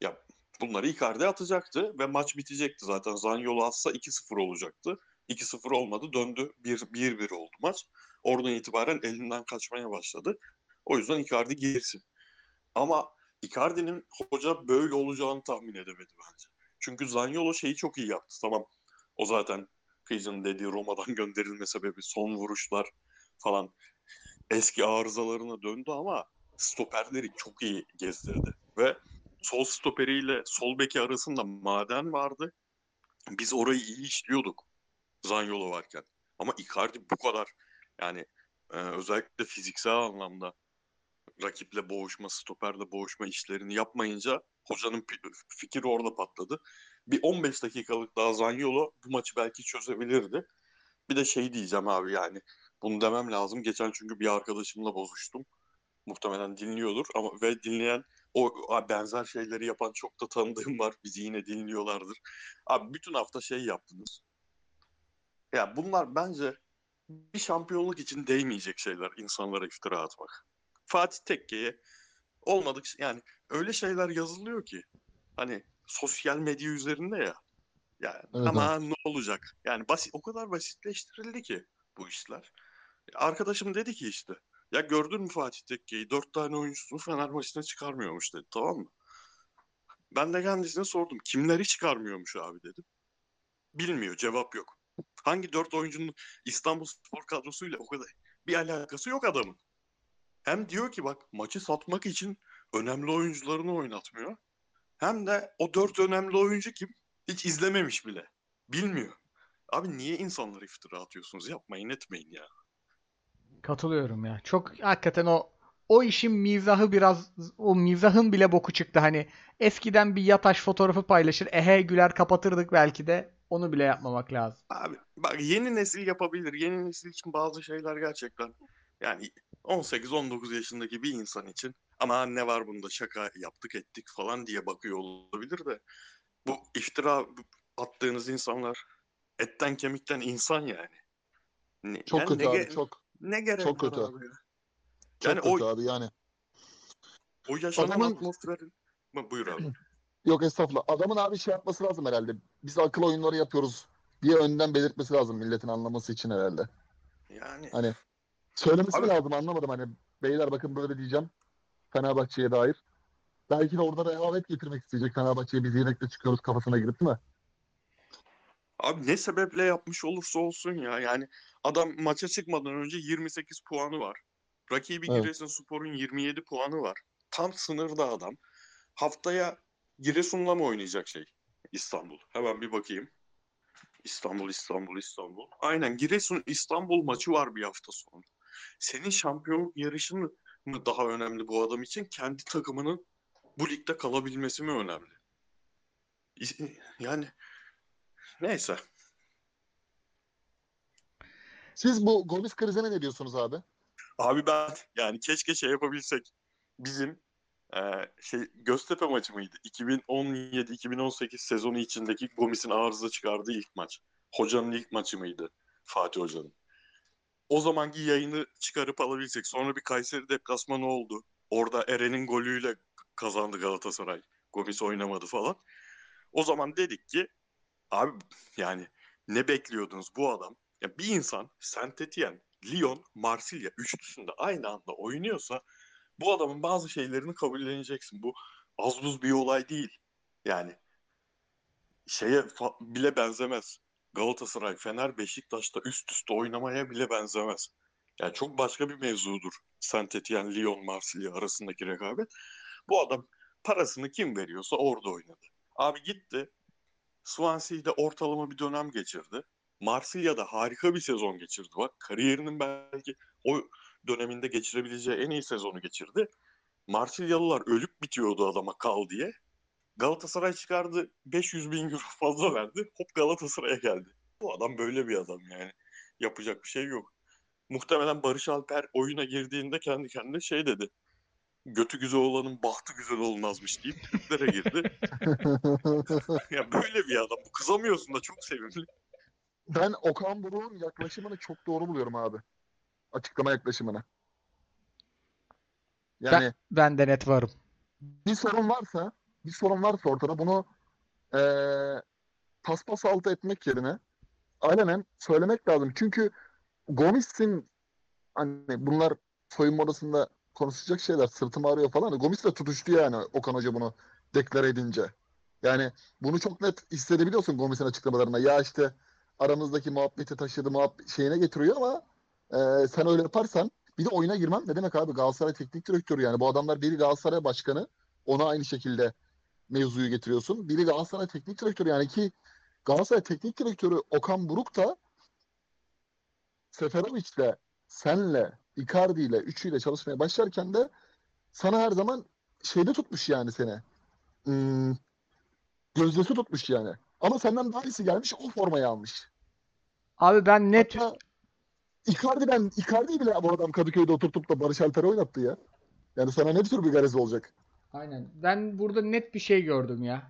C: Ya bunları Icardi atacaktı ve maç bitecekti zaten. Zaniolo atsa 2-0 olacaktı. 2-0 olmadı. Döndü 1-1 oldu maç. Oradan itibaren elinden kaçmaya başladı. O yüzden Icardi gerisi. Ama Icardi'nin hoca böyle olacağını tahmin edemedi bence. Çünkü Zaniolo şeyi çok iyi yaptı. Tamam o zaten Kıyıcı'nın dediği Roma'dan gönderilme sebebi son vuruşlar falan eski arızalarına döndü ama stoperleri çok iyi gezdirdi. Ve sol stoperiyle sol beki arasında maden vardı. Biz orayı iyi işliyorduk Zaniolo varken. Ama Icardi bu kadar yani e, özellikle fiziksel anlamda rakiple boğuşma, stoperle boğuşma işlerini yapmayınca hocanın fikri orada patladı. Bir 15 dakikalık daha Zaniolo bu maçı belki çözebilirdi. Bir de şey diyeceğim abi yani bunu demem lazım. Geçen çünkü bir arkadaşımla bozuştum. Muhtemelen dinliyordur ama ve dinleyen o benzer şeyleri yapan çok da tanıdığım var. Bizi yine dinliyorlardır. Abi bütün hafta şey yaptınız. Ya bunlar bence bir şampiyonluk için değmeyecek şeyler insanlara iftira atmak. Fatih Tekke'ye olmadık yani öyle şeyler yazılıyor ki hani sosyal medya üzerinde ya. Yani
B: Evet,
C: ama ne olacak? Yani basit o kadar basitleştirildi ki bu işler. Arkadaşım dedi ki işte ya gördün mü Fatih Tekke'yi? Dört tane oyuncusunu Fener maçına çıkarmıyormuş dedi tamam mı? Ben de kendisine sordum. Kimleri çıkarmıyormuş abi dedim. Bilmiyor cevap yok. Hangi dört oyuncunun İstanbul Spor kadrosuyla o kadar bir alakası yok adamın. Hem diyor ki bak maçı satmak için önemli oyuncularını oynatmıyor. Hem de o dört önemli oyuncu kim? Hiç izlememiş bile. Bilmiyor. Abi niye insanlara iftira atıyorsunuz? Yapmayın etmeyin ya.
A: Katılıyorum ya. Çok hakikaten o o işin mizahı biraz o mizahın bile boku çıktı. Hani eskiden bir yataş fotoğrafı paylaşır. Ehe güler kapatırdık belki de. Onu bile yapmamak lazım.
C: Abi bak yeni nesil yapabilir. Yeni nesil için bazı şeyler gerçekten yani 18-19 yaşındaki bir insan için ama ne var bunda şaka yaptık ettik falan diye bakıyor olabilir de bu iftira attığınız insanlar etten kemikten insan yani. Ne,
B: Çok
C: yani
B: kötü
C: ne,
B: abi çok.
C: ne gerek
B: çok kötü.
C: abi ya?
B: Çok
C: Yani
B: kötü
C: o,
B: abi yani.
C: o yaşanan
B: Adamın-
C: atmosferin... Bu- Buyur abi.
B: Yok estağfurullah. Adamın abi şey yapması lazım herhalde. Biz akıl oyunları yapıyoruz diye önden belirtmesi lazım milletin anlaması için herhalde.
C: Yani
B: Hani söylemesi
C: Abi-
B: lazım anlamadım hani beyler bakın böyle diyeceğim Fenerbahçe'ye dair. Belki de orada rehavet getirmek isteyecek Fenerbahçe'ye biz yemekle çıkıyoruz kafasına girip değil mi?
C: Abi ne sebeple yapmış olursa olsun ya. Yani adam maça çıkmadan önce 28 puanı var. Rakibi
B: Evet.
C: Giresunspor'un 27 puanı var. Tam sınırda adam. Haftaya Giresun'la mı oynayacak şey? İstanbul. Hemen bir bakayım. İstanbul, İstanbul, İstanbul. Aynen Giresun İstanbul maçı var bir hafta sonra. Senin şampiyonluk yarışın mı daha önemli bu adam için? Kendi takımının bu ligde kalabilmesi mi önemli? Yani neyse.
B: Siz bu Gomis krizine ne diyorsunuz abi?
C: Abi ben yani keşke şey yapabilsek. Bizim eee, şey Göztepe maçı mıydı? 2017-2018 sezonu içindeki Gomis'in arıza çıkardığı ilk maç. Hocanın ilk maçı mıydı? Fatih Hoca'nın. O zamanki yayını çıkarıp alabilsek. Sonra bir Kayseri deplasmanı oldu. Orada Eren'in golüyle kazandı Galatasaray. Gomis oynamadı falan. O zaman dedik ki abi yani ne bekliyordunuz bu adam? Ya bir insan Saint Etienne, Lyon, Marsilya üçlüsünde aynı anda oynuyorsa bu adamın bazı şeylerini kabulleneceksin. Bu az buz bir olay değil. Yani şeye bile benzemez. Galatasaray, Fener, Beşiktaş'ta üst üste oynamaya bile benzemez. Yani çok başka bir mevzudur. Saint Etienne, Lyon, Marsilya arasındaki rekabet. Bu adam parasını kim veriyorsa orada oynadı. Abi gitti. Swansea'de ortalama bir dönem geçirdi. Marsilya'da harika bir sezon geçirdi. Bak kariyerinin belki o döneminde geçirebileceği en iyi sezonu geçirdi. Marsilyalılar ölüp bitiyordu adama kal diye. Galatasaray çıkardı 500 bin euro fazla verdi. Hop Galatasaray'a geldi. Bu adam böyle bir adam yani. Yapacak bir şey yok. Muhtemelen Barış Alper oyuna girdiğinde kendi kendine şey dedi. Götü güzel olanın bahtı güzel olmazmış deyip triplere girdi. ya böyle bir adam. Bu kızamıyorsun da çok sevimli.
B: ben Okan Buruk'un yaklaşımını çok doğru buluyorum abi. Açıklama yaklaşımını. Yani
A: Ben de net varım.
B: bir sorun varsa bir sorun varsa ortada bunu eee paspas altı etmek yerine alenen söylemek lazım. Çünkü Gomis'in hani bunlar soyunma odasında konuşacak şeyler sırtım ağrıyor falan. Gomis de tutuştu yani Okan Hoca bunu deklare edince. Yani bunu çok net hissedebiliyorsun Gomis'in açıklamalarına. Ya işte aramızdaki muhabbeti taşıdı muhabbet şeyine getiriyor ama eee, sen öyle yaparsan bir de oyuna girmem ne demek abi Galatasaray teknik direktörü yani bu adamlar biri Galatasaray başkanı ona aynı şekilde mevzuyu getiriyorsun. Biri Galatasaray teknik direktörü yani ki Galatasaray teknik direktörü Okan Buruk da Seferovic'le, senle, Icardi'yle, üçüyle çalışmaya başlarken de sana her zaman şeyde tutmuş yani seni. Hmm, gözdesi tutmuş yani. Ama senden daha iyisi gelmiş o formayı almış.
A: Abi ben net
B: Hatta Icardi ben Icardi'yi bile bu adam Kadıköy'de oturtup da Barış Alper oynattı ya. Yani sana ne tür bir garezi olacak?
A: Aynen. Ben burada net bir şey gördüm ya.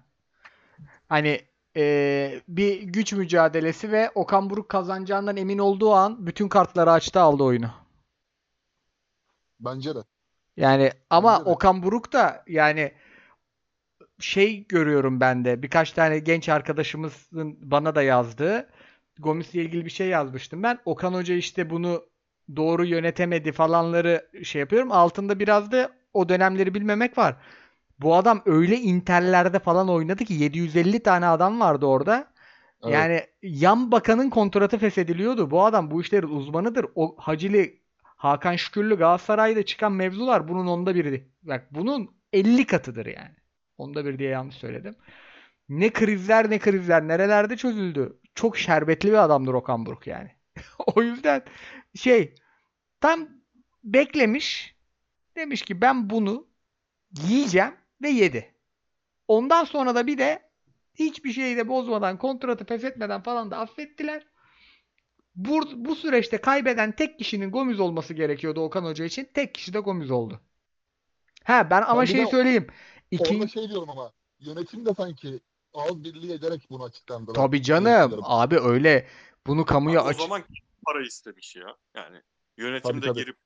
A: Hani eee, bir güç mücadelesi ve Okan Buruk kazanacağından emin olduğu an bütün kartları açtı aldı oyunu.
B: Bence de.
A: Yani ama
B: Bence de.
A: Okan Buruk da yani şey görüyorum ben de birkaç tane genç arkadaşımızın bana da yazdığı Gomis'le ilgili bir şey yazmıştım ben. Okan Hoca işte bunu doğru yönetemedi falanları şey yapıyorum. Altında biraz da o dönemleri bilmemek var. Bu adam öyle interlerde falan oynadı ki 750 tane adam vardı orada.
B: Evet.
A: Yani yan bakanın kontratı feshediliyordu. Bu adam bu işlerin uzmanıdır. O Hacili Hakan Şükürlü Galatasaray'da çıkan mevzular bunun onda biri. Bak bunun 50 katıdır yani. Onda bir diye yanlış söyledim. Ne krizler ne krizler nerelerde çözüldü. Çok şerbetli bir adamdır Okan Buruk yani. o yüzden şey tam beklemiş demiş ki ben bunu yiyeceğim ve yedi. Ondan sonra da bir de hiçbir şeyi de bozmadan kontratı feshetmeden falan da affettiler. Bu, bu süreçte kaybeden tek kişinin Gomis olması gerekiyordu Okan Hoca için. Tek kişi de Gomis oldu. Ha ben ama
B: Ben
A: şeyi
B: de
A: söyleyeyim.
B: Orada
A: İki,
B: şey diyorum ama yönetim de sanki ağız birliği ederek bunu açıklandı.
A: tabii canım. Abi öyle bunu kamuya
C: Abi o
A: aç.
C: zaman para istemiş ya. Yani yönetimde
B: Tabii, tabii.
C: girip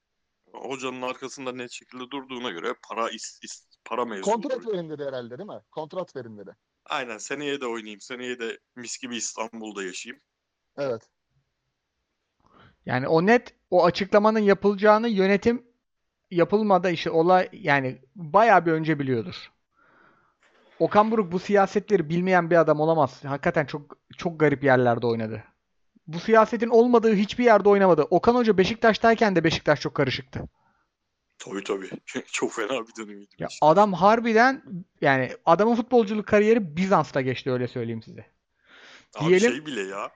C: hocanın arkasında net şekilde durduğuna göre para is, is- para mevzu.
B: Kontrat verin dedi herhalde değil mi? Kontrat verin dedi.
C: Aynen seneye de oynayayım. Seneye de mis gibi İstanbul'da yaşayayım.
B: Evet.
A: Yani o net o açıklamanın yapılacağını yönetim yapılmadan işte olay yani bayağı bir önce biliyordur. Okan Buruk bu siyasetleri bilmeyen bir adam olamaz. Hakikaten çok çok garip yerlerde oynadı. Bu siyasetin olmadığı hiçbir yerde oynamadı. Okan Hoca Beşiktaş'tayken de Beşiktaş çok karışıktı.
C: Tabii tabii. Çok fena bir dönemiydi.
A: Ya
C: Beşiktaş.
A: adam harbiden yani adamın futbolculuk kariyeri Bizans'ta geçti öyle söyleyeyim size.
C: Abi
A: diyelim-
C: şey bile ya.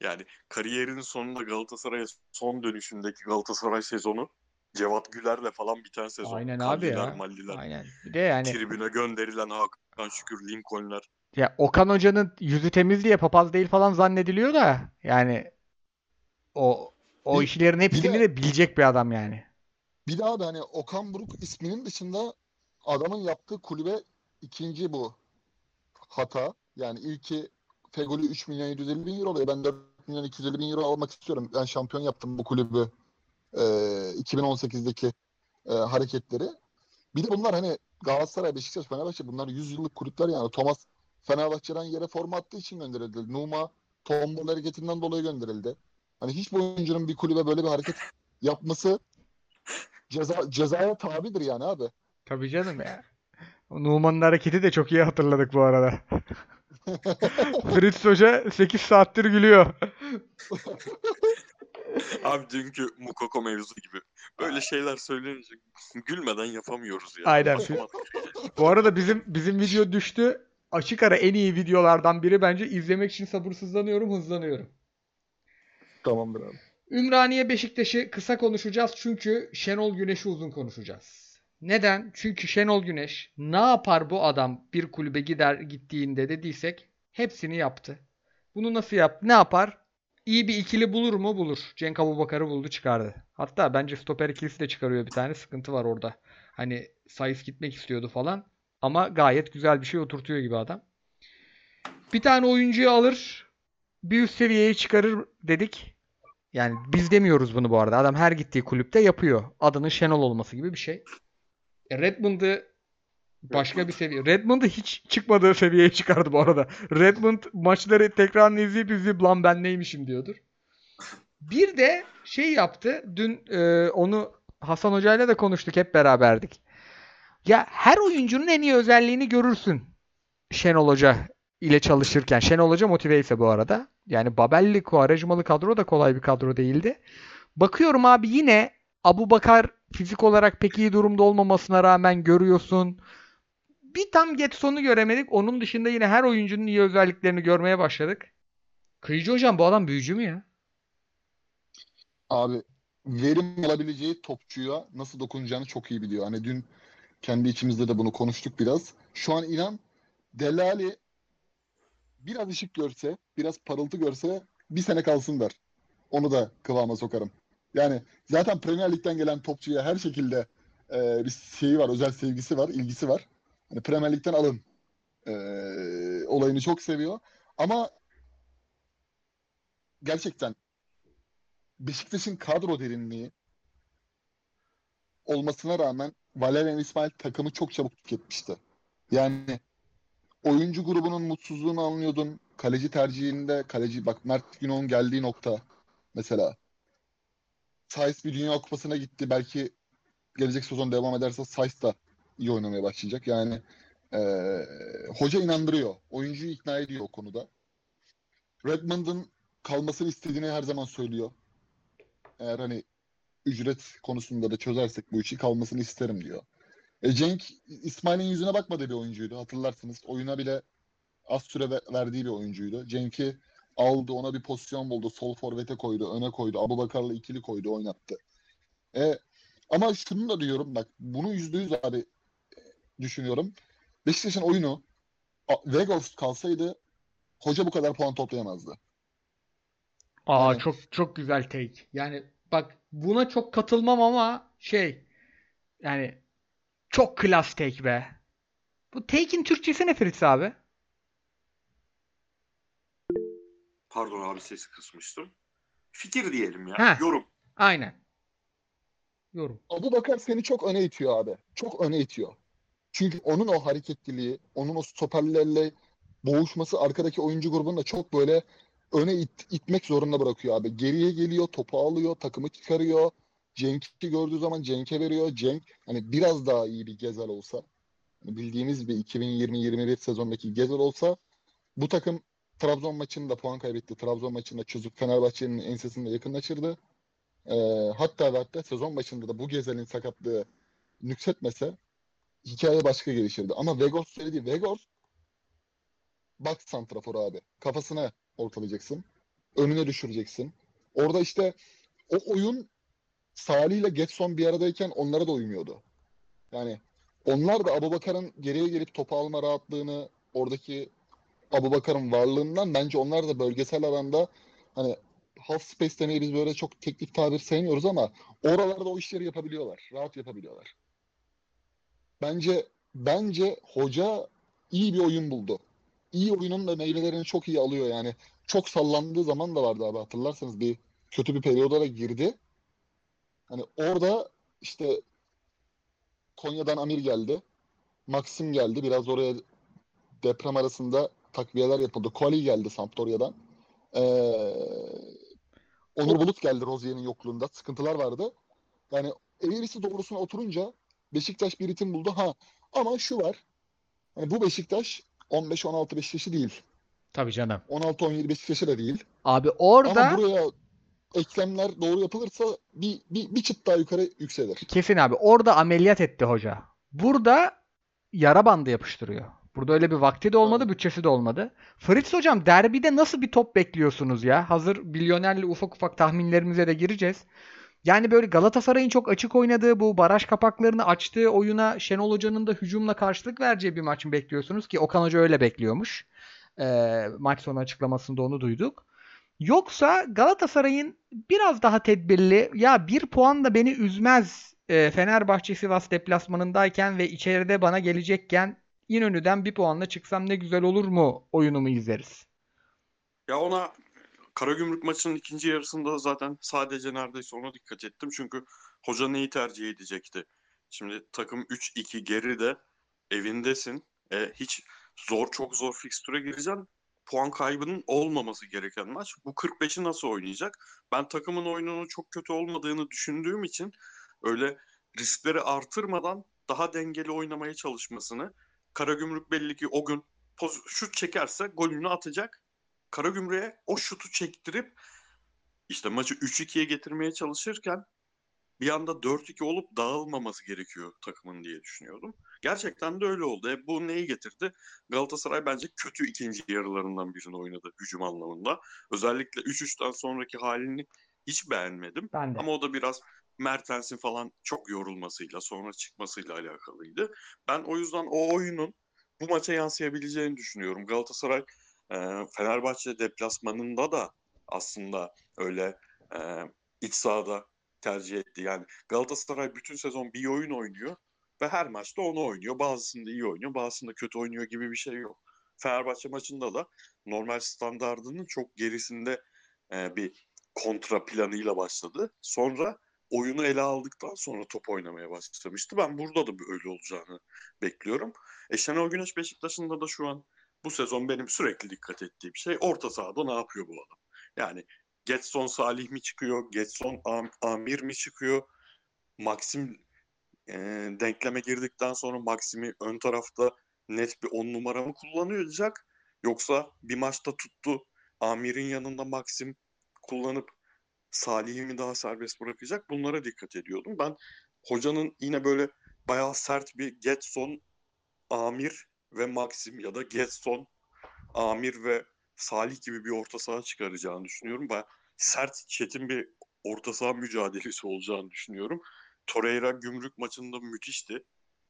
C: Yani kariyerinin sonunda Galatasaray'a son dönüşündeki Galatasaray sezonu Cevat Güler'le falan biten sezon.
A: Aynen abi ya.
C: Kalliler, Malliler,
A: Aynen. Bir de yani
C: Tribüne gönderilen Hakan Şükür, Lincoln'ler.
A: Ya Okan Hoca'nın yüzü temiz diye papaz değil falan zannediliyor da yani o o
B: Bir-
A: işlerin hepsini
B: de-
A: de bilecek bir adam yani.
B: Bir daha da hani Okan Buruk isminin dışında adamın yaptığı kulübe ikinci bu hata. Yani ilki Fegoli 3 milyon 750 bin euro alıyor. Ben 4 milyon 250 bin euro almak istiyorum. Ben şampiyon yaptım bu kulübü. Ee, 2018'deki e, hareketleri. Bir de bunlar hani Galatasaray, Beşiktaş, Fenerbahçe bunlar 100 yıllık kulüpler yani. Thomas Fenerbahçe'den yere forma attığı için gönderildi. Numa tombul hareketinden dolayı gönderildi. Hani hiç bu oyuncunun bir kulübe böyle bir hareket yapması ceza cezaya tabidir yani abi.
A: Tabii canım ya. O Numan'ın hareketi de çok iyi hatırladık bu arada. Fritz Hoca 8 saattir gülüyor.
C: Abi dünkü Mukoko mevzu gibi. Böyle şeyler söylenince gülmeden yapamıyoruz ya.
A: Aynen.
C: Yapamadık.
A: Bu arada bizim bizim video düştü. Açık ara en iyi videolardan biri bence izlemek için sabırsızlanıyorum, hızlanıyorum.
B: Tamamdır abi.
A: Ümraniye Beşiktaş'ı kısa konuşacağız çünkü Şenol Güneş'i uzun konuşacağız. Neden? Çünkü Şenol Güneş ne yapar bu adam bir kulübe gider gittiğinde dediysek hepsini yaptı. Bunu nasıl yaptı? Ne yapar? İyi bir ikili bulur mu? Bulur. Cenk Abubakar'ı buldu çıkardı. Hatta bence stoper ikilisi de çıkarıyor bir tane. Sıkıntı var orada. Hani Sayıs gitmek istiyordu falan. Ama gayet güzel bir şey oturtuyor gibi adam. Bir tane oyuncuyu alır. Bir üst seviyeye çıkarır dedik. Yani biz demiyoruz bunu bu arada. Adam her gittiği kulüpte yapıyor. Adının Şenol olması gibi bir şey. E Redmond'ı başka bir seviye. Redmond'ı hiç çıkmadığı seviyeye çıkardı bu arada. Redmond maçları tekrarını izleyip izleyip lan ben neymişim diyordur. Bir de şey yaptı. Dün e, onu Hasan Hoca'yla da konuştuk hep beraberdik. Ya her oyuncunun en iyi özelliğini görürsün. Şenol Hoca ile çalışırken. Şenol Hoca motive ise bu arada. Yani Babelli, Kuarejmalı kadro da kolay bir kadro değildi. Bakıyorum abi yine Abu Bakar fizik olarak pek iyi durumda olmamasına rağmen görüyorsun. Bir tam Getson'u göremedik. Onun dışında yine her oyuncunun iyi özelliklerini görmeye başladık. Kıyıcı hocam bu adam büyücü mü ya?
B: Abi verim alabileceği topçuya nasıl dokunacağını çok iyi biliyor. Hani dün kendi içimizde de bunu konuştuk biraz. Şu an inan Delali biraz ışık görse, biraz parıltı görse bir sene kalsın der. Onu da kıvama sokarım. Yani zaten Premier Lig'den gelen topçuya her şekilde e, bir şeyi var, özel sevgisi var, ilgisi var. Hani Premier Lig'den alın e, olayını çok seviyor. Ama gerçekten Beşiktaş'ın kadro derinliği olmasına rağmen Valerian İsmail takımı çok çabuk tüketmişti. Yani oyuncu grubunun mutsuzluğunu anlıyordun. Kaleci tercihinde kaleci bak Mert Günok'un geldiği nokta mesela. Sayıs bir Dünya Kupası'na gitti. Belki gelecek sezon devam ederse Sayıs da iyi oynamaya başlayacak. Yani eee, hoca inandırıyor. Oyuncuyu ikna ediyor o konuda. Redmond'un kalmasını istediğini her zaman söylüyor. Eğer hani ücret konusunda da çözersek bu işi kalmasını isterim diyor. E Cenk İsmail'in yüzüne bakmadığı bir oyuncuydu hatırlarsınız. Oyuna bile az süre ve- verdiği bir oyuncuydu. Cenk'i aldı ona bir pozisyon buldu. Sol forvete koydu, öne koydu. Abubakar'la ikili koydu, oynattı. E, ama şunu da diyorum bak bunu yüzde yüz abi e, düşünüyorum. Beşiktaş'ın oyunu Weghorst kalsaydı hoca bu kadar puan toplayamazdı.
A: Aa
B: Yani-
A: çok çok güzel take. Yani bak buna çok katılmam ama şey yani çok klas take be. Bu take'in Türkçesi ne Fritz abi?
C: Pardon abi sesi kısmıştım. Fikir diyelim ya.
A: Heh.
C: Yorum.
A: Aynen. Yorum.
B: Abu Bakar seni çok öne itiyor abi. Çok öne itiyor. Çünkü onun o hareketliliği, onun o stoperlerle boğuşması arkadaki oyuncu grubunu da çok böyle öne it- itmek zorunda bırakıyor abi. Geriye geliyor, topu alıyor, takımı çıkarıyor. Cenk'i gördüğü zaman Cenk'e veriyor. Cenk hani biraz daha iyi bir Gezel olsa, hani bildiğimiz bir 2020-21 sezondaki Gezel olsa bu takım Trabzon maçında puan kaybetti. Trabzon maçında çözüp Fenerbahçe'nin ensesinde yakınlaşırdı. Ee, hatta ve hatta sezon başında da bu Gezel'in sakatlığı nüksetmese hikaye başka gelişirdi. Ama Vegors söyledi. Vegors bak santrafor abi. Kafasına ortalayacaksın. Önüne düşüreceksin. Orada işte o oyun Salih ile Getson bir aradayken onlara da uymuyordu. Yani onlar da Abubakar'ın geriye gelip topu alma rahatlığını oradaki Abubakar'ın varlığından bence onlar da bölgesel alanda hani half space demeyi biz böyle çok teknik tabir sevmiyoruz ama oralarda o işleri yapabiliyorlar. Rahat yapabiliyorlar. Bence bence hoca iyi bir oyun buldu. İyi oyunun da meyvelerini çok iyi alıyor yani. Çok sallandığı zaman da vardı abi hatırlarsanız bir kötü bir periyoda da girdi. Hani orada işte Konya'dan Amir geldi. Maxim geldi. Biraz oraya deprem arasında takviyeler yapıldı. Koli geldi Sampdoria'dan. Ee, Onur Bulut geldi Rozier'in yokluğunda. Sıkıntılar vardı. Yani eğrisi doğrusuna oturunca Beşiktaş bir ritim buldu. Ha ama şu var. Hani bu Beşiktaş 15-16 Beşiktaş'ı değil.
A: Tabii canım.
B: 16-17 Beşiktaş'ı da değil.
A: Abi orada
B: Ama buraya eklemler doğru yapılırsa bir, bir, bir çıt daha yukarı yükselir.
A: kesin abi orada ameliyat etti hoca. Burada yara bandı yapıştırıyor. Burada öyle bir vakti de olmadı,
B: Evet.
A: bütçesi de olmadı. Fritz hocam derbide nasıl bir top bekliyorsunuz ya? Hazır milyonerli ufak ufak tahminlerimize de gireceğiz. Yani böyle Galatasaray'ın çok açık oynadığı bu baraj kapaklarını açtığı oyuna Şenol Hoca'nın da hücumla karşılık vereceği bir maç mı bekliyorsunuz ki Okan Hoca öyle bekliyormuş. Ee, maç sonu açıklamasında onu duyduk. Yoksa Galatasaray'ın biraz daha tedbirli ya bir puan da beni üzmez e, Fenerbahçe Sivas deplasmanındayken ve içeride bana gelecekken İnönü'den bir puanla çıksam ne güzel olur mu oyunumu izleriz.
C: Ya ona Karagümrük maçının ikinci yarısında zaten sadece neredeyse ona dikkat ettim. Çünkü hoca neyi tercih edecekti? Şimdi takım 3-2 geride evindesin. E, hiç zor çok zor fikstüre gireceksin. Puan kaybının olmaması gereken maç. Bu 45'i nasıl oynayacak? Ben takımın oyununun çok kötü olmadığını düşündüğüm için öyle riskleri artırmadan daha dengeli oynamaya çalışmasını Karagümrük belli ki o gün şut çekerse golünü atacak. Karagümrük'e o şutu çektirip işte maçı 3-2'ye getirmeye çalışırken bir anda 4-2 olup dağılmaması gerekiyor takımın diye düşünüyordum. Gerçekten de öyle oldu. E, bu neyi getirdi? Galatasaray bence kötü ikinci yarılarından birini oynadı hücum anlamında. Özellikle 3-3'ten sonraki halini hiç beğenmedim.
A: Ben de.
C: Ama o da biraz Mertens'in falan çok yorulmasıyla sonra çıkmasıyla alakalıydı. Ben o yüzden o oyunun bu maça yansıyabileceğini düşünüyorum. Galatasaray Fenerbahçe deplasmanında da aslında öyle e, iç sahada tercih etti. Yani Galatasaray bütün sezon bir oyun oynuyor ve her maçta onu oynuyor. Bazısında iyi oynuyor, bazısında kötü oynuyor gibi bir şey yok. Fenerbahçe maçında da normal standardının çok gerisinde e, bir kontra planıyla başladı. Sonra oyunu ele aldıktan sonra top oynamaya başlamıştı. Ben burada da böyle olacağını bekliyorum. E Şenol Güneş Beşiktaş'ında da şu an bu sezon benim sürekli dikkat ettiğim şey orta sahada ne yapıyor bu adam? Yani Getson Salih mi çıkıyor? Getson Am- Amir mi çıkıyor? Maxim e, denkleme girdikten sonra Maxim'i ön tarafta net bir on numara mı kullanacak? Yoksa bir maçta tuttu Amir'in yanında Maxim kullanıp Salih'i mi daha serbest bırakacak? Bunlara dikkat ediyordum. Ben hocanın yine böyle bayağı sert bir Getson, Amir ve Maxim ya da Getson, Amir ve Salih gibi bir orta saha çıkaracağını düşünüyorum. Baya sert, çetin bir orta saha mücadelesi olacağını düşünüyorum. Torreira gümrük maçında müthişti.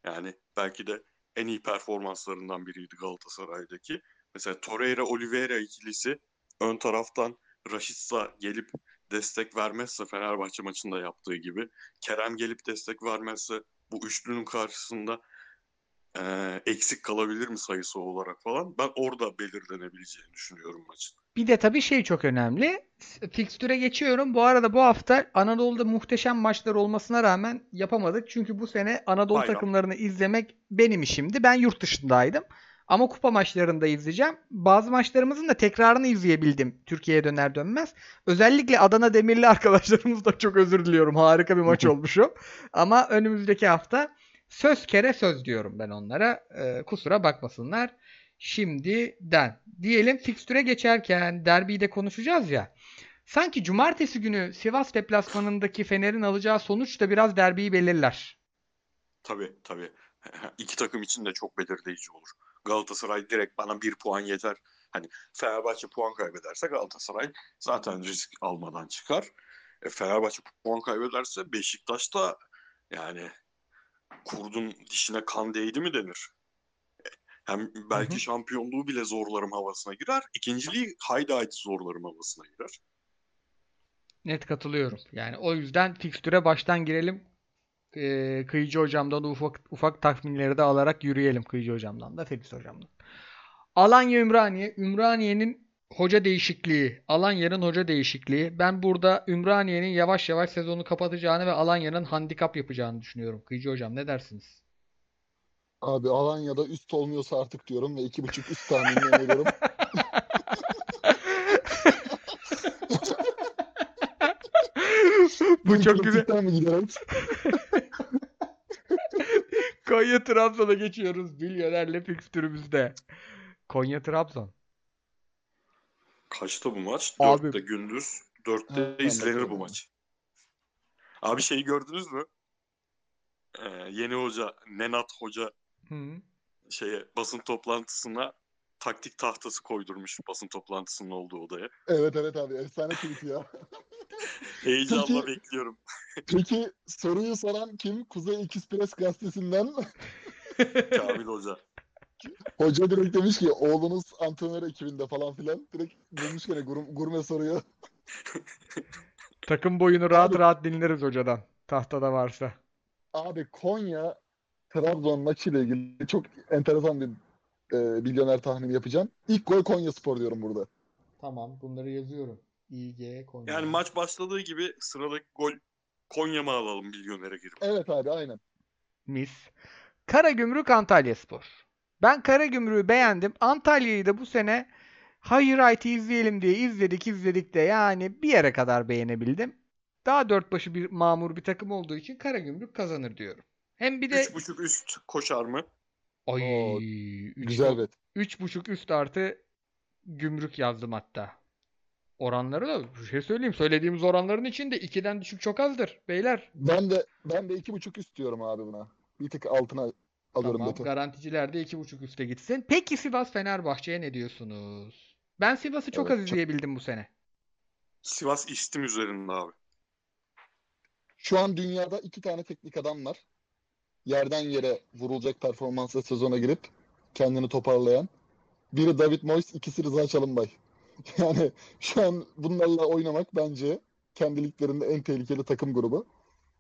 C: Yani belki de en iyi performanslarından biriydi Galatasaray'daki. Mesela Torreira Oliveira ikilisi ön taraftan Rashica gelip destek vermezse Fenerbahçe maçında yaptığı gibi Kerem gelip destek vermezse bu üçlünün karşısında e, eksik kalabilir mi sayısı olarak falan ben orada belirlenebileceğini düşünüyorum maçın.
A: Bir de tabii şey çok önemli. Fikstüre geçiyorum. Bu arada bu hafta Anadolu'da muhteşem maçlar olmasına rağmen yapamadık. Çünkü bu sene Anadolu
C: Bayram.
A: takımlarını izlemek benim işimdi. Ben yurt dışındaydım. Ama kupa maçlarını da izleyeceğim. Bazı maçlarımızın da tekrarını izleyebildim Türkiye'ye döner dönmez. Özellikle Adana Demirli arkadaşlarımız da çok özür diliyorum. Harika bir maç olmuş o. Ama önümüzdeki hafta söz kere söz diyorum ben onlara. Ee, kusura bakmasınlar. Şimdiden. Diyelim fikstüre geçerken derbiyi de konuşacağız ya. Sanki cumartesi günü Sivas deplasmanındaki Fener'in alacağı sonuç da biraz derbiyi belirler.
C: Tabii tabii. İki takım için de çok belirleyici olur. Galatasaray direkt bana bir puan yeter. Hani Fenerbahçe puan kaybederse Galatasaray zaten risk almadan çıkar. E, Fenerbahçe puan kaybederse Beşiktaş da yani kurdun dişine kan değdi mi denir. Hem belki
A: Hı hı.
C: şampiyonluğu bile zorlarım havasına girer. İkinciliği haydi haydi zorlarım havasına girer.
A: Net katılıyorum. Yani o yüzden fikstüre baştan girelim. Ee, Kıyıcı hocamdan da ufak ufak tahminleri de alarak yürüyelim Kıyıcı hocamdan da Feliz hocamdan. Alanya Ümraniye. Ümraniye'nin hoca değişikliği. Alanya'nın hoca değişikliği. Ben burada Ümraniye'nin yavaş yavaş sezonu kapatacağını ve Alanya'nın handikap yapacağını düşünüyorum. Kıyıcı hocam ne dersiniz?
B: Abi Alanya'da üst olmuyorsa artık diyorum ve iki buçuk üst tahminini öneriyorum.
A: Bu çok güzel. Konya Trabzon'a geçiyoruz. Milyonerle fikstürümüzde. Konya Trabzon.
C: Kaçta bu maç?
A: Abi.
C: Dörtte gündüz. Dörtte
B: Ha, ben
C: izlenir bu
B: bakıyorum.
C: maç. Abi şeyi gördünüz mü? Ee, yeni hoca Nenat Hoca
A: Hı.
C: şeye basın toplantısına taktik tahtası koydurmuş basın toplantısının olduğu odaya.
B: Evet evet abi efsane tweet ya.
C: Heyecanla
B: Peki-
C: bekliyorum.
B: Peki soruyu soran kim? Kuzey Express gazetesinden
C: Kamil Hoca.
B: Hoca direkt demiş ki oğlunuz antrenör ekibinde falan filan. Direkt bulmuş gene gur- gurme soruyu.
A: Takım boyunu rahat
B: Abi-
A: rahat dinleriz hocadan. Tahtada varsa.
B: Abi Konya Trabzon maçıyla ilgili çok enteresan bir e, milyoner tahmini yapacağım. İlk gol Konya Spor diyorum burada.
A: Tamam bunları yazıyorum. İG Konya.
C: Yani maç başladığı gibi sıradaki gol Konya mı alalım milyonere girip.
B: Evet abi aynen.
A: Mis. Karagümrük Antalyaspor. Ben Karagümrük'ü beğendim. Antalya'yı da bu sene Highlight'ı izleyelim diye izledik izledik de yani bir yere kadar beğenebildim. Daha dört başı bir mamur bir takım olduğu için Karagümrük kazanır diyorum. Hem bir de
C: Üç buçuk üst koşar mı?
A: ay
B: Oo,
A: üç
B: Güzel bet.
A: üç buçuk üst artı gümrük yazdım hatta. Oranları da bir şey söyleyeyim. Söylediğimiz oranların içinde 2'den düşük çok azdır beyler.
B: Ben de ben de iki buçuk üst diyorum abi buna. Bir tık altına alıyorum
A: Tamam.
B: beti.
A: Garanticiler de 2.5 üste gitsin. Peki Sivas Fenerbahçe'ye ne diyorsunuz? Ben Sivas'ı çok
B: Evet,
A: az
B: çok-
A: izleyebildim bu sene.
C: Sivas istim üzerinde abi.
B: Şu an dünyada iki tane teknik adam var. Yerden yere vurulacak performansla sezona girip kendini toparlayan. Biri David Moyes, ikisi Rıza Çalınbay. Yani şu an bunlarla oynamak bence kendi liglerinde en tehlikeli takım grubu.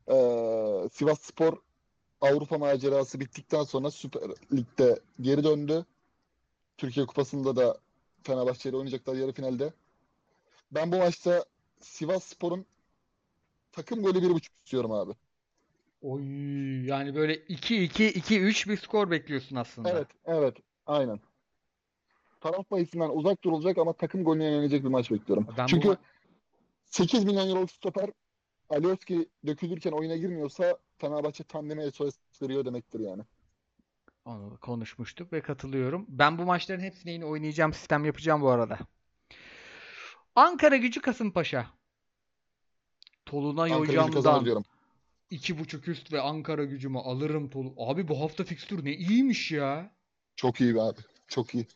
B: Ee, Sivas Spor Avrupa macerası bittikten sonra Süper Lig'de geri döndü. Türkiye Kupası'nda da Fenerbahçe ile oynayacaklar yarı finalde. Ben bu maçta Sivas Spor'un takım golü bir buçuk istiyorum abi.
A: Oy yani böyle 2-2 2-3 bir skor bekliyorsun aslında.
B: Evet, evet, aynen. Taraf bahisinden uzak durulacak ama takım golüne yönelecek bir maç bekliyorum.
A: Ben bu
B: Çünkü
A: ma-
B: 8 milyon euroluk stoper Alioski dökülürken oyuna girmiyorsa Fenerbahçe tandeme SOS veriyor demektir yani.
A: Onu konuşmuştuk ve katılıyorum. Ben bu maçların hepsini yine oynayacağım sistem yapacağım bu arada. Ankara Gücü Kasımpaşa. Tolunay
B: Ankara
A: hocamdan
B: diyorum.
A: 2.5 üst ve Ankara gücümü alırım Tolu. Abi bu hafta fikstür ne iyiymiş ya.
B: Çok iyi abi. Çok iyi.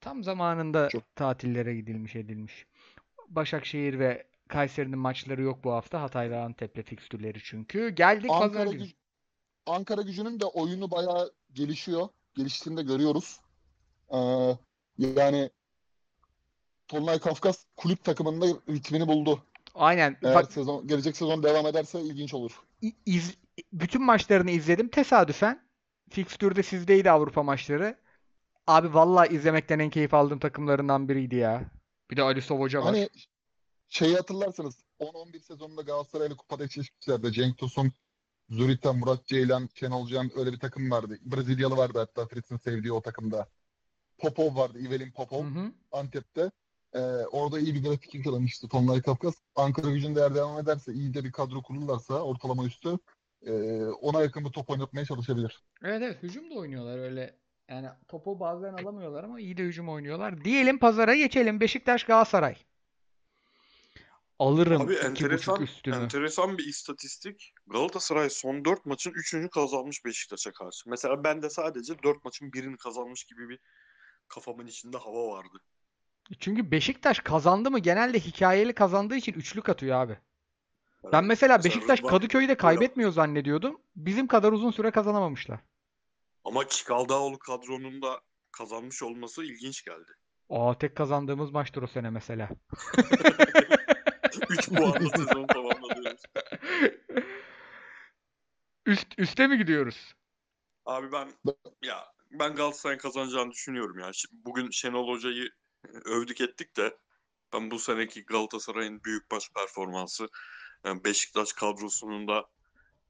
A: Tam zamanında
B: Çok-
A: tatillere gidilmiş edilmiş. Başakşehir ve Kayseri'nin maçları yok bu hafta. Hatay'la Antep'le fikstürleri çünkü. Geldik pazar
B: Ankara,
A: günü.
B: gücü, Ankara gücünün de oyunu bayağı gelişiyor. Geliştiğini de görüyoruz. Ee, yani Tolunay Kafkas kulüp takımında ritmini buldu.
A: Aynen.
B: Eğer
A: Bak
B: sezon gelecek sezon devam ederse ilginç olur.
A: iz- bütün maçlarını izledim tesadüfen. Fikstürde sizdeydi Avrupa maçları. Abi vallahi izlemekten en keyif aldığım takımlarından biriydi ya. Bir de Ali Sow Hoca var.
B: Hani şeyi hatırlarsanız 10-11 sezonunda Galatasaray'la kupada eşleşmişlerdi. Cenk Tosun, Zurita, Murat Ceylan, Şenol Can öyle bir takım vardı. Brezilyalı vardı hatta Fritz'in sevdiği o takımda. Popov vardı, Ivelin Popov
A: Hı hı.
B: Antep'te. Ee, orada iyi bir grafik yakalamıştı Tonlay Kafkas. Ankara gücünde eğer devam ederse, iyi de bir kadro kururlarsa ortalama üstü e, ona yakın bir top oynatmaya çalışabilir.
A: Evet evet hücum da oynuyorlar öyle. Yani topu bazen alamıyorlar ama iyi de hücum oynuyorlar. Diyelim pazara geçelim. Beşiktaş Galatasaray. Alırım
C: Abi enteresan,
A: üstünü.
C: enteresan bir istatistik. Galatasaray son 4 maçın 3'ünü kazanmış Beşiktaş'a karşı. Mesela ben de sadece 4 maçın birini kazanmış gibi bir kafamın içinde hava vardı.
A: Çünkü Beşiktaş kazandı mı genelde hikayeli kazandığı için üçlük atıyor abi.
C: Yani
A: Ben mesela
C: mesela
A: Beşiktaş
C: Rıdvan-
A: Kadıköy'de kaybetmiyor zannediyordum. Bizim kadar uzun süre kazanamamışlar.
C: Ama Çikaldaoğlu kadronun da kazanmış olması ilginç geldi.
A: Aa tek kazandığımız maçtır o sene mesela.
C: 3 puanla sezon tamamladığımız.
A: Üst üste mi gidiyoruz?
C: Abi ben ya ben Galatasaray'ın kazanacağını düşünüyorum ya. Şimdi bugün Şenol Hoca'yı övdük ettik de ben bu seneki Galatasaray'ın büyük baş performansı yani Beşiktaş kadrosunun da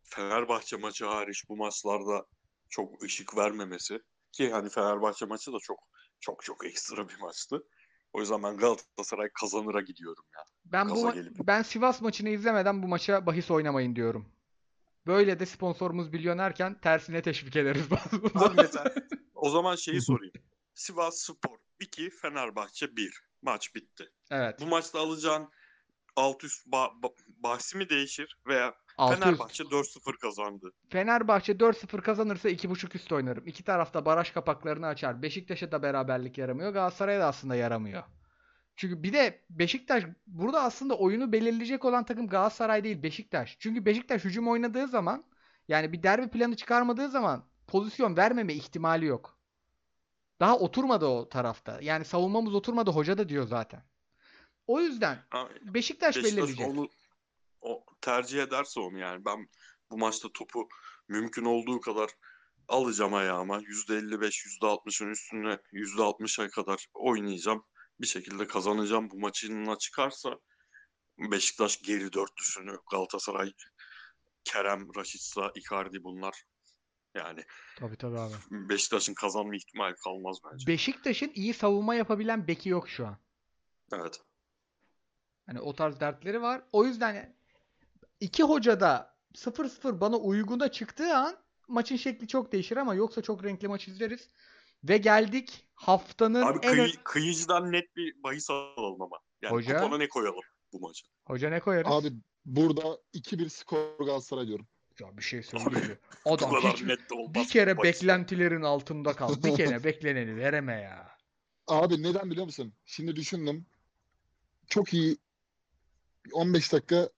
C: Fenerbahçe maçı hariç bu maçlarda çok ışık vermemesi ki hani Fenerbahçe maçı da çok çok çok ekstra bir maçtı. O yüzden ben Galatasaray kazanıra gidiyorum ya.
A: Ben bu
C: Gaza
A: ma-
C: gelip.
A: ben Sivas maçını izlemeden bu maça bahis oynamayın diyorum. Böyle de sponsorumuz milyonerken tersine teşvik ederiz
C: mesela o zaman şeyi sorayım. Sivas Spor 2, Fenerbahçe 1. Maç bitti.
A: Evet.
C: Bu maçta alacağın alt üst ba- ba- bahsi mi değişir veya
A: Altı üst.
C: Fenerbahçe 4-0 kazandı.
A: Fenerbahçe 4-0 kazanırsa 2.5 üst oynarım. İki tarafta baraj kapaklarını açar. Beşiktaş'a da beraberlik yaramıyor. Galatasaray'a da aslında yaramıyor. Çünkü bir de Beşiktaş burada aslında oyunu belirleyecek olan takım Galatasaray değil Beşiktaş. Çünkü Beşiktaş hücum oynadığı zaman yani bir derbi planı çıkarmadığı zaman pozisyon vermeme ihtimali yok. Daha oturmadı o tarafta. Yani savunmamız oturmadı hoca da diyor zaten. O yüzden Beşiktaş,
C: Beşiktaş
A: belirleyecek.
C: onu o tercih ederse onu yani ben bu maçta topu mümkün olduğu kadar alacağım ayağıma. %55, %60'ın üstüne %60'a kadar oynayacağım. Bir şekilde kazanacağım. Bu maçına çıkarsa Beşiktaş geri dörtlüsünü Galatasaray Kerem, Raşitsa, Icardi bunlar yani
A: Tabii tabii abi.
C: Beşiktaş'ın kazanma ihtimali kalmaz bence.
A: Beşiktaş'ın iyi savunma yapabilen beki yok şu an.
C: Evet.
A: Hani o tarz dertleri var. O yüzden iki hoca da 0-0 bana uyguna çıktığı an maçın şekli çok değişir ama yoksa çok renkli maç izleriz. Ve geldik haftanın
C: Abi
A: en
C: kıyı- kıyıcıdan net bir bahis alalım ama. Yani
A: Hoca?
C: kupona ne koyalım bu maça?
A: Hoca ne koyarız?
B: Abi burada 2-1 skor Galatasaray diyorum.
A: Ya bir şey söyleyeyim mi? Adam hiç
C: net de olmaz.
A: bir kere
C: bahis.
A: beklentilerin altında kal. Bir kere bekleneni vereme ya.
B: Abi neden biliyor musun? Şimdi düşündüm. Çok iyi 15 dakika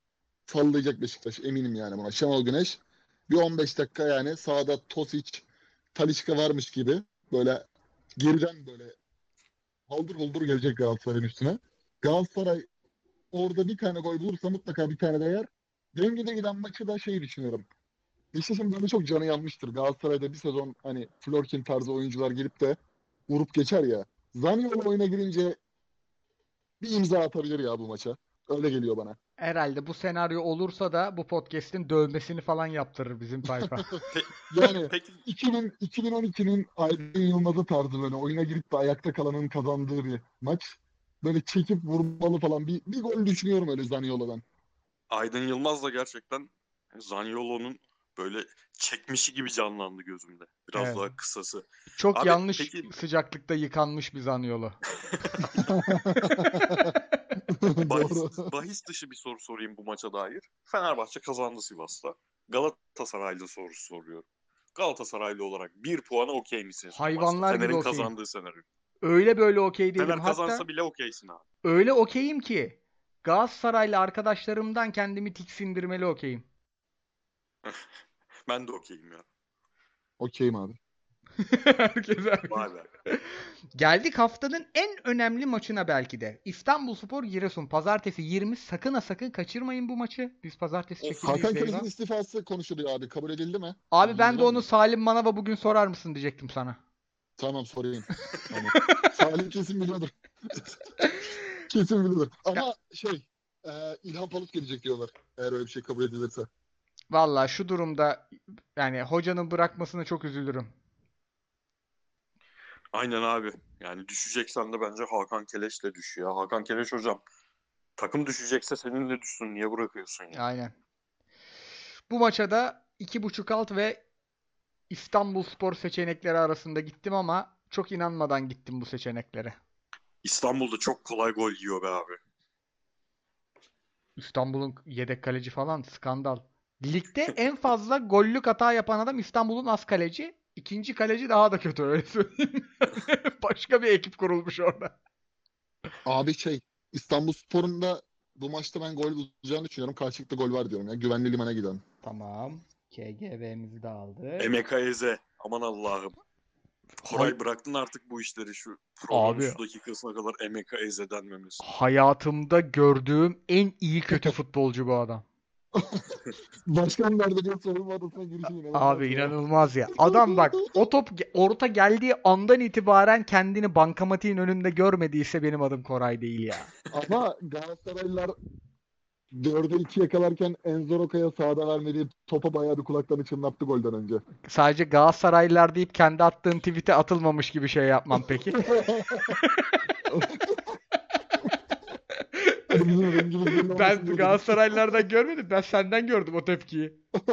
B: sallayacak Beşiktaş. Eminim yani buna. Şenol Güneş. Bir 15 dakika yani sağda Tosic, Talisca varmış gibi böyle geriden böyle haldır huldur gelecek Galatasaray'ın üstüne. Galatasaray orada bir tane gol bulursa mutlaka bir tane de yer. Dengede giden maçı da şey düşünüyorum. Beşiktaş'ın böyle çok canı yanmıştır. Galatasaray'da bir sezon hani Florkin tarzı oyuncular gelip de vurup geçer ya. Zaniolo oyuna girince bir imza atabilir ya bu maça. Öyle geliyor bana.
A: Herhalde bu senaryo olursa da bu podcast'in dövmesini falan yaptırır bizim tayfa.
B: Yani
C: Peki
B: 2000, 2012'nin Aydın Yılmaz'ı tarzı böyle oyuna girip de ayakta kalanın kazandığı bir maç. Böyle çekip vurmalı falan. Bir, bir gol düşünüyorum öyle Zaniolo'dan.
C: Aydın Yılmaz da gerçekten Zaniolo'nun böyle çekmişi gibi canlandı gözümde. Biraz
A: Evet.
C: daha kısası.
A: Çok
C: Abi,
A: yanlış
C: peki-
A: sıcaklıkta yıkanmış bir Zaniolo.
C: Bahis, bahis dışı bir soru sorayım bu maça dair. Fenerbahçe kazandı Sivas'ta. Galatasaraylı sorusu soruyorum. Galatasaraylı olarak bir puana okey misiniz?
A: Hayvanlar gibi okeyim.
C: kazandığı senaryo.
A: öyle böyle okey değilim.
C: Fener
A: Hatta
C: kazansa bile okeysin abi.
A: öyle okeyim ki Galatasaraylı arkadaşlarımdan kendimi tiksindirmeli okeyim.
C: Ben de okeyim ya.
B: Okeyim abi.
A: Herkese
C: Vay be.
A: Geldik haftanın en önemli maçına belki de. İstanbulspor Giresun. Pazartesi 20. Sakın ha sakın kaçırmayın bu maçı. Biz pazartesi çekimdeyiz.
B: Hakan. Keleş'in istifası konuşuluyor abi. Kabul edildi mi?
A: Abi ben de
B: Bilmiyorum.
A: onu Salim Manav'a bugün sorar mısın diyecektim sana.
B: Tamam sorayım. Tamam. Salim kesin biliyordur. kesin biliyordur. Ama şey e, İlhan Palut gelecek diyorlar. Eğer öyle bir şey kabul edilirse.
A: Vallahi şu durumda yani hocanın bırakmasına çok üzülürüm.
C: Aynen abi. Yani düşeceksen de bence Hakan Keleş'le düş ya. Hakan Keleş hocam. Takım düşecekse seninle düşsün. Niye bırakıyorsun ya?
A: Aynen. Bu maça da 2.5 alt ve İstanbulspor seçenekleri arasında gittim ama çok inanmadan gittim bu seçeneklere.
C: İstanbul'da çok kolay gol yiyor be abi.
A: İstanbul'un yedek kaleci falan skandal. Ligde en fazla gollük hata yapan adam İstanbul'un az kaleci. İkinci kaleci daha da kötü öyle söyleyeyim. Başka bir ekip kurulmuş orada.
B: Abi şey İstanbul Spor'un da bu maçta ben gol bulacağını düşünüyorum. Karşılıklı gol var diyorum ya. Güvenli limana giden.
A: Tamam. KGV'mizi de aldı.
C: Eze. Aman Allah'ım. Koray
A: Hay-
C: bıraktın artık bu işleri şu
A: Abi.
C: şu dakikasına kadar Eze denmemiz.
A: Hayatımda gördüğüm en iyi kötü futbolcu bu adam.
B: Başkan nerede diye sorunma odasına girişi inanılmaz
A: Abi
B: ya.
A: inanılmaz ya. Adam bak o top orta geldiği andan itibaren kendini bankamatiğin önünde görmediyse benim adım Koray değil ya.
B: Ama Galatasaraylılar 4'e 2 yakalarken Enzo Roca'ya sağda vermediği topa bayağı bir kulaklarını çınlattı golden önce.
A: Sadece Galatasaraylılar deyip kendi attığın tweet'e atılmamış gibi şey yapmam peki.
B: Hani bizim rengimiz belli olmasın
A: ben Galatasaraylılardan görmedim. Ben senden gördüm o tepkiyi.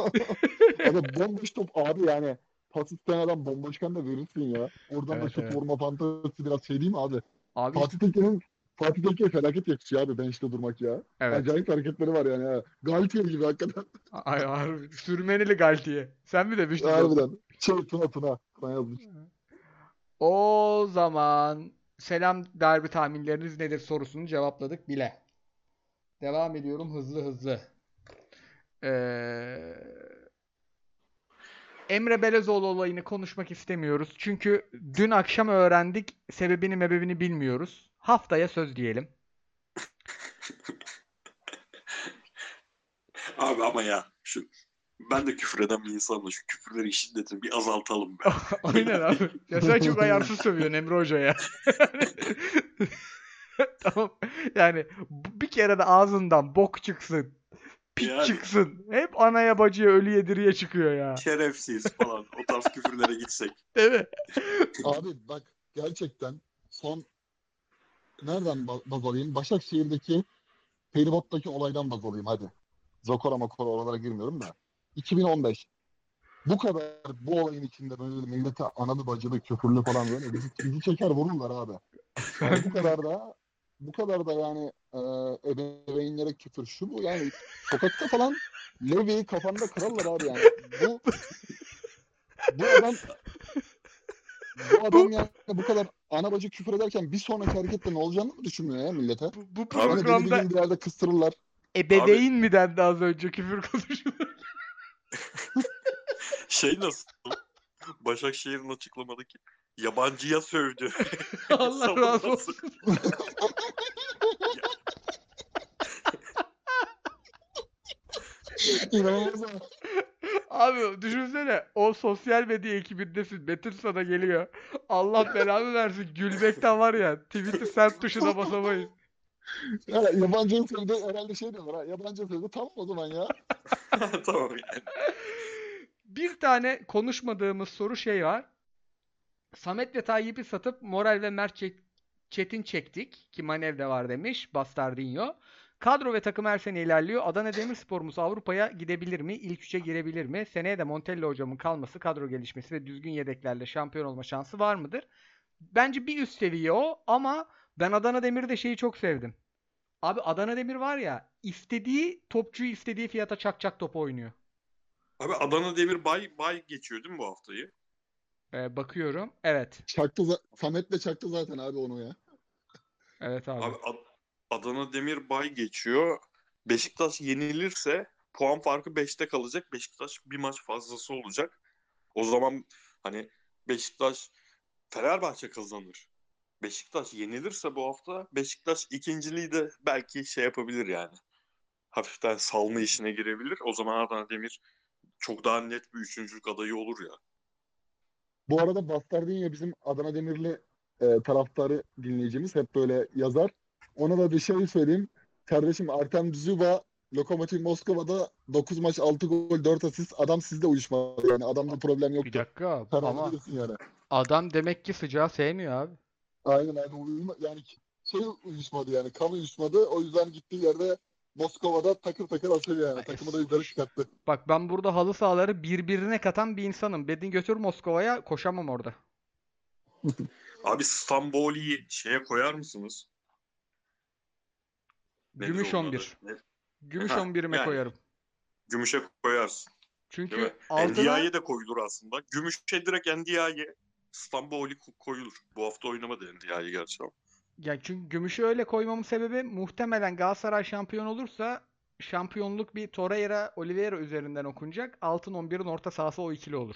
B: Abi bomboş top abi yani. Pas isteyen adam bomboşken de verirsin ya. Oradan da
A: Evet,
B: şut
A: evet.
B: vurma fantezisi biraz şey değil mi abi?
A: Abi
B: Fatih Tekin'in Fatih Tekin'e felaket yakışıyor abi bench'te durmak ya.
A: evet.
B: Acayip hareketleri var yani. ha. Galtier gibi hakikaten.
A: Ay, harbi. Sürmeneli Galtiye. Sen mi demiştin?
B: Harbiden. Şey Tuna Tuna. Tuna yazmış.
A: O zaman selam derbi tahminleriniz nedir sorusunu cevapladık bile. Devam ediyorum hızlı hızlı. Ee, Emre Belezoğlu olayını konuşmak istemiyoruz. Çünkü dün akşam öğrendik. Sebebini mebebini bilmiyoruz. Haftaya söz diyelim.
C: Abi ama ya şu ben de küfür eden bir insanım şu küfürleri şiddetini bir azaltalım be.
A: Aynen abi. Ya sen çok ayarsız sövüyorsun Emre Hoca ya. Tamam. Yani bir kere de ağzından bok çıksın. Pik
C: Yani.
A: çıksın. Hep anaya bacıya ölü yediriye çıkıyor ya.
C: Şerefsiz falan o tarz küfürlere gitsek.
A: Değil mi?
B: Abi bak gerçekten son nereden ba- baz alayım? Başakşehir'deki feribottaki olaydan baz alayım hadi. Zokora makora oralara girmiyorum da. 2015. Bu kadar bu olayın içinde böyle millete analı bacılı küfürlü falan böyle bizi, bizi çeker vururlar abi. Yani bu kadar da bu kadar da yani e, ebeveynlere küfür şu bu yani sokakta falan Levi'yi kafanda kırarlar abi yani. Bu bu adam bu adam yani bu kadar ana bacı küfür ederken bir sonraki harekette ne olacağını mı düşünmüyor ya millete?
A: Bu, bu
C: Abi
B: Hani
A: programda
B: gün bir yerde kıstırırlar.
A: ebeveyn mi dendi az önce küfür konuşulur.
C: Şey nasıl? Başakşehir'in açıklamadaki yabancıya sövdü.
A: Allah razı olsun.
B: İnanılmaz.
A: Abi düşünsene o sosyal medya ekibindesin. Metin sana geliyor. Allah belanı versin. Gülmekten var ya. Tweet'i sent tuşuna basamayız.
B: Ya, yabancı sözde herhalde şey diyorlar ha. Yabancı sözde tamam o zaman ya.
C: tamam yani.
A: Bir tane konuşmadığımız soru şey var. Samet ve Tayyip'i satıp Moral ve Mert Çet- Çetin çektik. Ki Manev de var demiş. Bastardinho. Kadro ve takım her sene ilerliyor. Adana Demirspor'umuz Avrupa'ya gidebilir mi? İlk üçe girebilir mi? Seneye de Montella hocamın kalması, kadro gelişmesi ve düzgün yedeklerle şampiyon olma şansı var mıdır? Bence bir üst seviye o ama ben Adana Demir'de şeyi çok sevdim. Abi Adana Demir var ya istediği topçuyu istediği fiyata çak çak top oynuyor.
C: Abi Adana Demir bay bay geçiyor değil mi bu haftayı?
A: Ee, bakıyorum. Evet.
B: Çaktı za- Samet de çaktı zaten abi onu ya.
A: Evet abi.
C: Abi Ad- Adana Demir bay geçiyor. Beşiktaş yenilirse puan farkı 5'te kalacak. Beşiktaş bir maç fazlası olacak. O zaman hani Beşiktaş Fenerbahçe kazanır. Beşiktaş yenilirse bu hafta Beşiktaş ikinciliği de belki şey yapabilir yani. Hafiften salma işine girebilir. O zaman Adana Demir çok daha net bir üçüncülük adayı olur ya.
B: Bu arada Bastardinho bizim Adana Demirli e, taraftarı dinleyicimiz hep böyle yazar. Ona da bir şey söyleyeyim. Kardeşim Artem Dzyuba Lokomotiv Moskova'da 9 maç 6 gol 4 asist. Adam sizde uyuşmadı yani. Adamda problem
A: Bir
B: yoktu.
A: dakika
B: Sen
A: ama
B: yani.
A: adam demek ki sıcağı sevmiyor abi.
B: Aynen abi uyuma, yani şey uyuşmadı yani kan uyuşmadı. O yüzden gittiği yerde Moskova'da takır takır atıyor yani.
A: Ay,
B: Takımı da yukarı çıkarttı.
A: Bak ben burada halı sahaları birbirine katan bir insanım. Beni götür Moskova'ya koşamam orada.
C: Abi Stamboli'yi şeye koyar mısınız? Nedir
A: Gümüş
C: onun
A: 11.
C: adı? Ne?
A: Gümüş
C: Ha,
A: 11'ime
C: yani.
A: koyarım.
C: Gümüşe koyarsın. Değil
A: Çünkü altına
C: NDI'ye de koyulur aslında. Gümüşe direkt NDI'ye ko- koyulur. Bu hafta oynamadı NDI'ye gerçi ama.
A: ya çünkü gümüşü öyle koymamın sebebi muhtemelen Galatasaray şampiyon olursa şampiyonluk bir Torreira Oliveira üzerinden okunacak. Altın 11'in orta sahası o ikili olur.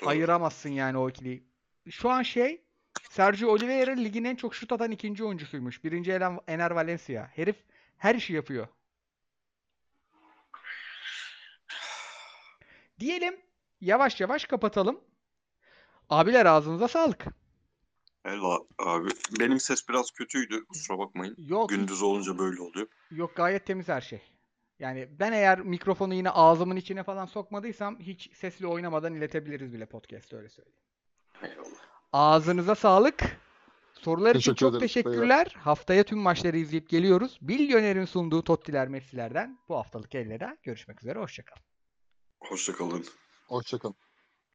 C: Doğru.
A: Ayıramazsın yani o ikiliyi. Şu an şey Sergio Oliveira ligin en çok şut atan ikinci oyuncusuymuş. Birinci elen Ener Valencia. Herif her işi yapıyor. Diyelim yavaş yavaş kapatalım. Abiler ağzınıza sağlık.
C: Eyvallah abi. Benim ses biraz kötüydü. Kusura bakmayın.
A: Yok
C: Gündüz olunca böyle oluyor.
A: yok gayet temiz her şey. Yani ben eğer mikrofonu yine ağzımın içine falan sokmadıysam hiç sesli oynamadan iletebiliriz bile podcast öyle söyleyeyim.
C: Eyvallah.
A: Ağzınıza sağlık. Sorular için çok
B: ederiz.
A: teşekkürler. Haftaya tüm maçları izleyip geliyoruz. Milyoner'in sunduğu Tottiler Messi'lerden bu haftalık ellere görüşmek üzere. Hoşçakalın.
C: Hoşçakalın.
B: Hoşçakalın.